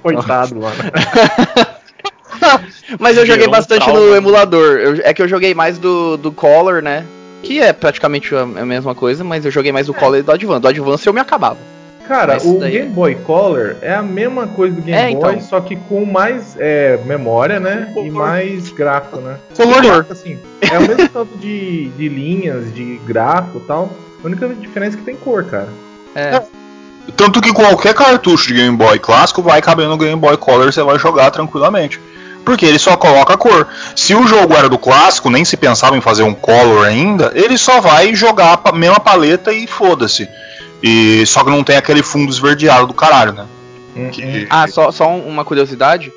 Coitado, mano. Mas eu joguei bastante no emulador. Eu- é que eu joguei mais do, do Color, né? Que é praticamente a, a mesma coisa, mas eu joguei mais do Color e do Advance. Do Advance eu me acabava. Cara, o daí- Game Boy Color é a mesma coisa do Game É, Boy, então. só que com mais é, memória, né? E Color. mais gráfico, né? Color. Assim, é o mesmo tanto de, de linhas, de gráfico e tal. A única diferença é que tem cor, cara. É. Tanto que qualquer cartucho de Game Boy clássico vai caber no Game Boy Color você vai jogar tranquilamente. Porque ele só coloca a cor. Se o jogo era do clássico, nem se pensava em fazer um Color ainda, ele só vai jogar a mesma paleta e foda-se. E só que não tem aquele fundo esverdeado do caralho, né? Hum, Que- Ah, só, só um- uma curiosidade.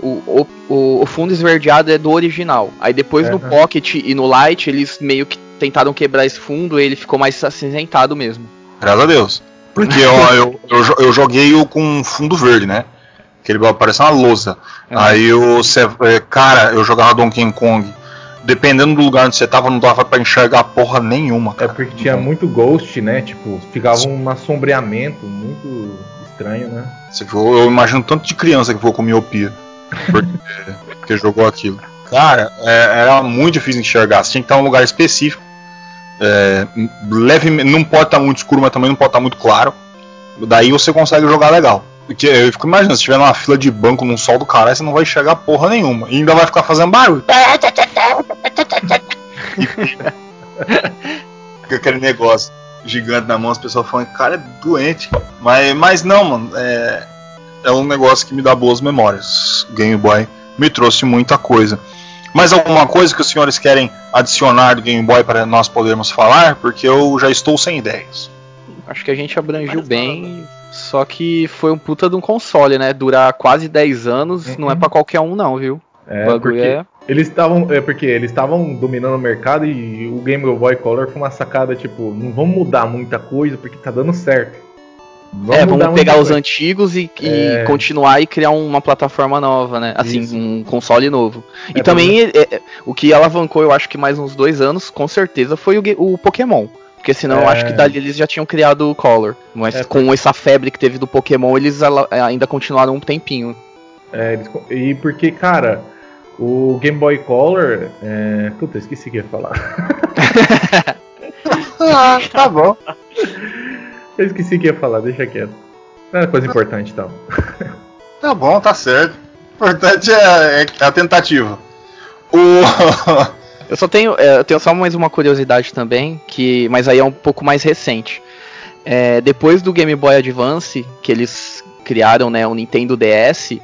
O, o, o- fundo esverdeado é do original. Aí depois no Aham. Pocket e no Light, eles meio que tentaram quebrar esse fundo e ele ficou mais acinzentado mesmo. Graças a Deus. Porque ó, eu, eu, eu joguei o com fundo verde, né? Que ele parece uma lousa. É. Aí o é, cara, eu jogava Donkey Kong. Dependendo do lugar onde você tava, não dava pra enxergar porra nenhuma. É Cara. porque tinha muito ghost, né? Tipo, ficava um assombreamento muito estranho, né? Eu imagino tanto de criança que ficou com miopia. Porque, porque jogou aquilo. Cara, é, era muito difícil enxergar. Você tinha que estar em um lugar específico. É, leve, não pode estar muito escuro, mas também não pode estar muito claro. Daí você consegue jogar legal. Porque eu fico imaginando, se tiver numa fila de banco num sol do caralho, você não vai enxergar porra nenhuma. E ainda vai ficar fazendo barulho. Fica aquele negócio gigante na mão, as pessoas falam, cara, é doente. Mas, mas não, mano, é, é um negócio que me dá boas memórias. Game Boy me trouxe muita coisa. Mais alguma coisa que os senhores querem adicionar do Game Boy para nós podermos falar? Porque eu já estou sem ideias. Acho que a gente abrangiu Mas bem. Só que foi um puta de um console, né? Durar quase 10 anos não é Uhum. pra qualquer um, não, viu? É, o porque é. eles estavam. É porque eles estavam dominando o mercado e o Game Boy Color foi uma sacada, tipo, não vamos mudar muita coisa porque tá dando certo. é, mudar vamos pegar os coisa. antigos e, e É. continuar e criar uma plataforma nova, né? Assim, Isso. um console novo. E É, também é, é, o que alavancou, eu acho que mais uns dois anos, com certeza, foi o, o Pokémon. Porque senão eu É. acho que dali eles já tinham criado o Color. Mas É, com essa febre que teve do Pokémon, eles ala- ainda continuaram um tempinho. É, eles e porque, cara, o Game Boy Color. É... Puta, esqueci o que eu ia falar. Ah, tá bom. Eu esqueci o que eu ia falar, deixa quieto. Não era coisa importante então. Tá bom, tá certo. O importante é, é a tentativa. O. Eu só tenho, é, eu tenho só mais uma curiosidade também, que, mas aí é um pouco mais recente. É, depois do Game Boy Advance, que eles criaram, né, o Nintendo DS,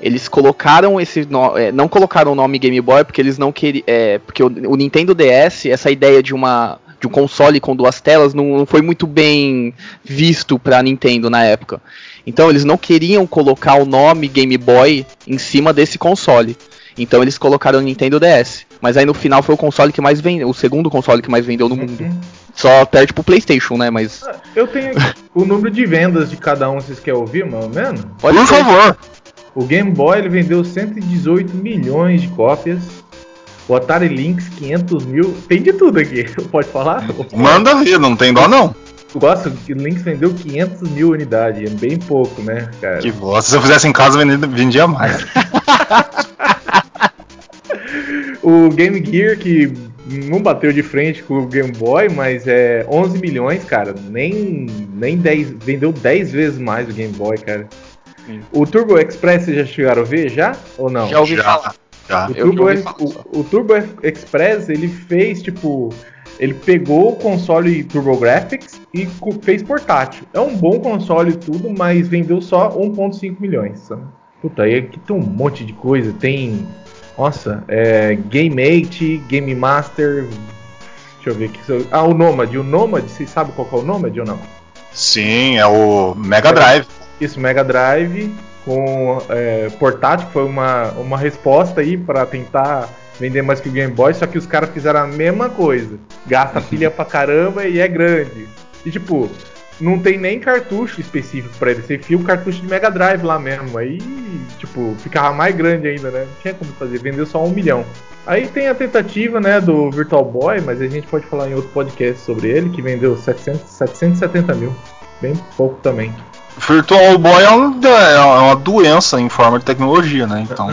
eles colocaram esse, é, não colocaram o nome Game Boy porque eles não queriam, é, porque o, o Nintendo DS, essa ideia de uma de um console com duas telas não, não foi muito bem visto pra Nintendo na época. Então eles não queriam colocar o nome Game Boy em cima desse console. Então eles colocaram o Nintendo DS. Mas aí no final foi o console que mais vendeu, o segundo console que mais vendeu no mundo. Uhum. Só perde pro PlayStation, né? Mas Eu tenho aqui o número de vendas de cada um, vocês querem ouvir, mais ou menos? pode Por ser. favor. O Game Boy ele vendeu 118 milhões de cópias. O Atari Lynx 500 mil. Tem de tudo aqui. Pode falar? Manda ver, não tem dó não. Gosto que o Lynx vendeu 500 mil unidades. É bem pouco, né, cara? Que bosta. Se eu fizesse em casa, vendia, vendia mais. O Game Gear que não bateu de frente com o Game Boy, mas é 11 milhões, cara. Nem, nem 10. Vendeu 10 vezes mais o Game Boy, cara. Sim. O Turbo Express vocês já chegaram a ver já? Ou não? Já ouvi Já. falar. Já. O Turbo, ouvi falar o, o Turbo Express ele fez tipo. Ele pegou o console TurboGrafx e co- fez portátil. É um bom console e tudo, mas vendeu só 1,5 milhões. sabe? Puta, aí aqui tem um monte de coisa. Tem. Nossa, é, Game 8, Game Master. Deixa eu ver aqui. Ah, o Nomad. O Nomad, vocês sabem qual é o Nomad ou não? Sim, é o Mega Drive. Isso, Mega Drive com é, portátil foi uma, uma resposta aí para tentar vender mais que o Game Boy, só que os caras fizeram a mesma coisa. Gasta pilha pra caramba e é grande. E tipo, não tem nem cartucho específico para ele. Você enfia o cartucho de Mega Drive lá mesmo. Aí, tipo, ficava mais grande ainda, né? Não tinha como fazer, vendeu só um milhão. Aí tem a tentativa, né, do Virtual Boy, mas a gente pode falar em outro podcast sobre ele, que vendeu 700, 770 mil. Bem pouco também. Virtual Boy é uma, é uma doença em forma de tecnologia, né? Então.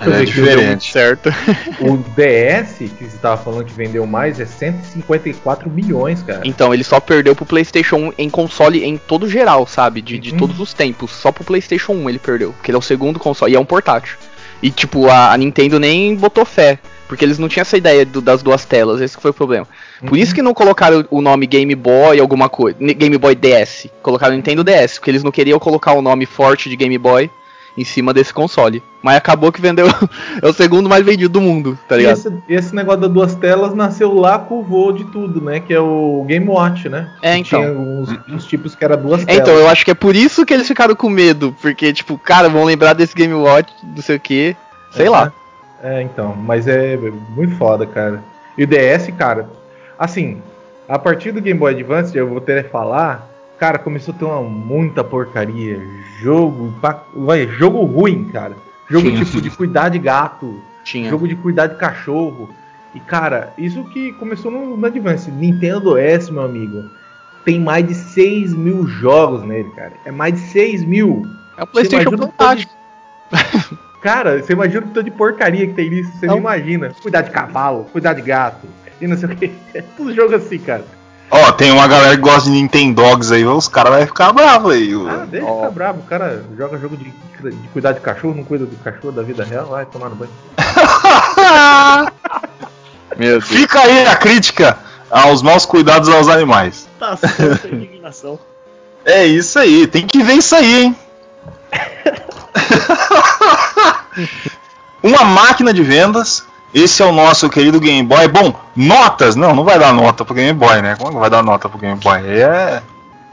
É diferente. Certo. O DS, que você tava falando que vendeu mais, é 154 milhões, cara. Então, ele só perdeu pro PlayStation 1 em console em todo geral, sabe? De, de Uhum. todos os tempos. Só pro PlayStation 1 ele perdeu. Porque ele é o segundo console. E é um portátil. E, tipo, a, a Nintendo nem botou fé. Porque eles não tinham essa ideia do- das duas telas. Esse que foi o problema. Por isso que não colocaram o nome Game Boy alguma coisa. Game Boy DS. Colocaram Nintendo DS. Porque eles não queriam colocar o nome forte de Game Boy em cima desse console. Mas acabou que vendeu. é o segundo mais vendido do mundo, tá ligado? esse, esse negócio das duas telas nasceu lá com o voo de tudo, né? Que é o Game Watch, né? É, Que então. Tinha uns, uns tipos que era duas É, telas. então, eu acho que é por isso que eles ficaram com medo. Porque, tipo, cara, vão lembrar desse Game Watch, não sei o que. Sei lá. É, então, mas é muito foda, cara. E o DS, cara, assim, a partir do Game Boy Advance, eu vou ter que falar, cara, começou a ter uma muita porcaria. Jogo, vai, jogo ruim, cara. Jogo Sim. tipo de cuidar de gato, Tinha. jogo de cuidar de cachorro. E, cara, isso que começou no, no Advance. Nintendo DS, meu amigo, tem mais de 6 mil jogos nele, cara. É mais de 6 mil. É o PlayStation imagina o portátil. Cara, você imagina o tanto de porcaria que tem nisso, você não Não. imagina. Cuidar de cavalo, cuidar de gato, e não sei o que. É tudo jogo assim, cara. Ó, tem uma galera que gosta de Nintendogs aí, os caras vão ficar bravos aí. Ah, deixa Ó. ficar bravo. O cara joga jogo de, de cuidar de cachorro, não cuida do cachorro da vida real, vai tomar no banho. Meu Deus. Fica aí a crítica aos maus cuidados aos animais. Tá certa a indignação. É isso aí, tem que ver isso aí, hein? Uma máquina de vendas. Esse é o nosso querido Game Boy. Bom, notas. Não, não vai dar nota pro Game Boy, né? Como que vai dar nota pro Game Boy? É.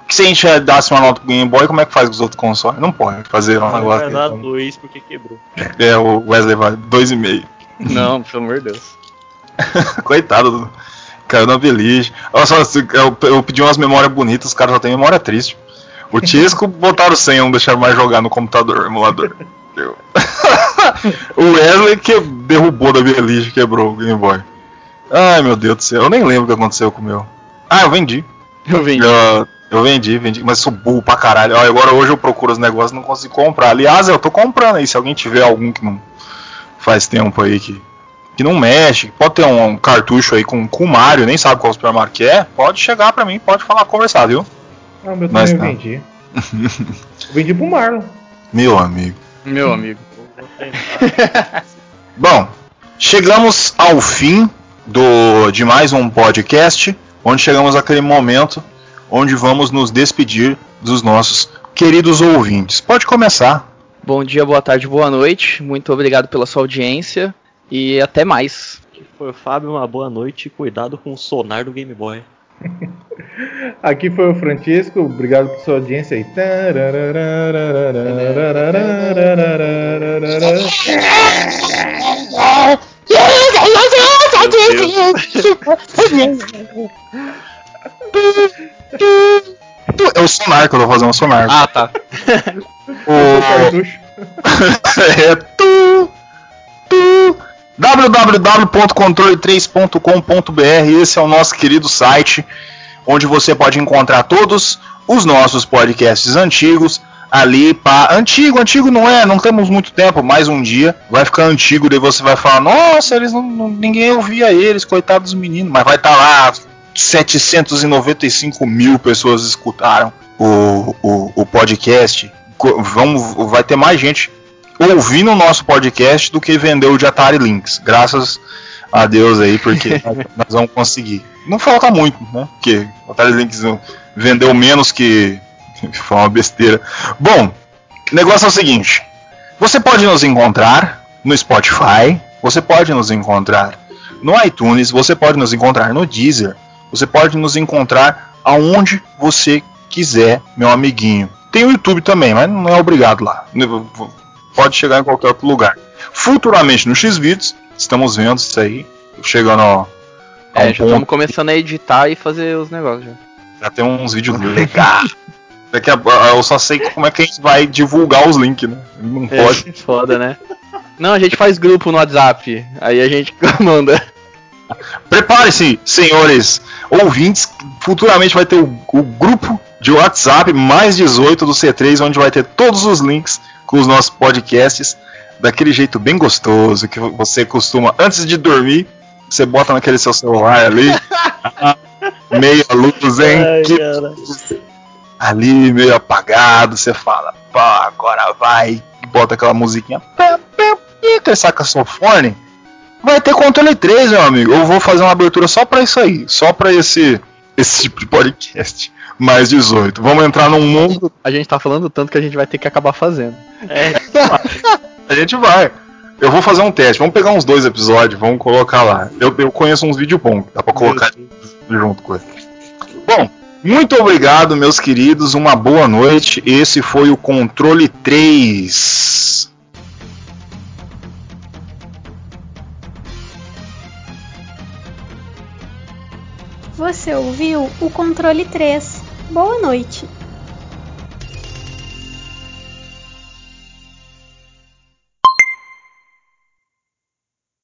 Que se a gente desse uma nota pro Game Boy, como é que faz com os outros consoles? Não pode fazer um Vai negócio. dar desse. dois porque quebrou. É, o Wesley vai 2,5. Não, pelo amor de Deus. Coitado do. Caiu na beliche. Olha só, se- eu, eu pedi umas memórias bonitas, os caras só tem memória triste. O Tisco botaram sem, não deixaram mais jogar no computador, emulador. Deu. o Wesley que derrubou da beliche, quebrou o Game Boy. Ai meu Deus do céu, eu nem lembro o que aconteceu com o meu. Ah, eu vendi. Eu vendi. Eu, eu vendi, vendi, mas sou burro pra caralho. Ó, Agora hoje eu procuro os negócios e não consigo comprar. Aliás, eu tô comprando aí. Se alguém tiver algum que não faz tempo aí que, que não mexe, pode ter um, um cartucho aí com com o Mario, nem sabe qual supermarket que é, pode chegar pra mim, pode falar, conversar, viu? Ah, o meu Mas também eu tá. vendi. Eu vendi pro Marlon. Meu amigo. Meu amigo. Bom, chegamos ao fim do de mais um podcast, onde chegamos àquele momento onde vamos nos despedir dos nossos queridos ouvintes. Pode começar. Bom dia, boa tarde, boa noite. Muito obrigado pela sua audiência. E até mais. Aqui foi o Fábio, uma boa noite e cuidado com o sonar do Game Boy. Aqui foi o Francisco, obrigado por sua audiência aí. É o sonar que eu tô fazendo, o sonar. Ah, tá. o... É tu, tu, www.controle3.com.br Esse é o nosso querido site onde você pode encontrar todos os nossos podcasts antigos ali para antigo, antigo não é, não temos muito tempo, mais um dia. Vai ficar antigo, daí você vai falar, nossa, eles não, não- ninguém ouvia eles, coitados dos meninos, mas vai estar lá 795 mil pessoas escutaram o, o, o podcast. Vamos, vai ter mais gente ouvindo o nosso podcast do que vendeu o de Atari Lynx. Graças a Deus aí, porque nós- vamos conseguir. Não falta muito, né? Porque o Atari Lynx vendeu menos que. Foi uma besteira. Bom, o negócio é o seguinte: você pode nos encontrar no Spotify, você pode nos encontrar no iTunes, você pode nos encontrar no Deezer, você pode nos encontrar aonde você quiser, meu amiguinho. Tem o YouTube também, mas não é obrigado lá. Pode chegar em qualquer outro lugar. Futuramente no Xvideos, estamos vendo isso aí. Chegando a, a é, um já estamos começando a editar e fazer os negócios já. Já tem uns vídeos legais. Daqui a, eu só sei como é que a gente vai divulgar os links, né? Não é, pode. Foda, né? Não, a gente faz grupo no WhatsApp. Aí a gente manda. Prepare-se, senhores ouvintes. Futuramente vai ter o, o, grupo de WhatsApp mais 18 do C3, onde vai ter todos os links com os nossos podcasts. Daquele jeito bem gostoso que você costuma, antes de dormir, você bota naquele seu celular ali. meia luz, hein? Ai, que... Ali, meio apagado, você fala, pá, agora vai. Bota aquela musiquinha. Pá, pá, e saca fone Vai ter controle 3, meu amigo. Eu vou fazer uma abertura só para isso aí, só para esse esse tipo de podcast. Mais 18. Vamos entrar num mundo. A gente tá falando tanto que a gente vai ter que acabar fazendo. É, a gente vai. Eu vou fazer um teste. Vamos pegar uns dois episódios, vamos colocar lá. Eu, eu conheço uns vídeos bons, dá pra colocar junto com ele. Bom, muito obrigado, meus queridos. Uma boa noite. Esse foi o Controle 3. Você ouviu o controle 3. Boa noite.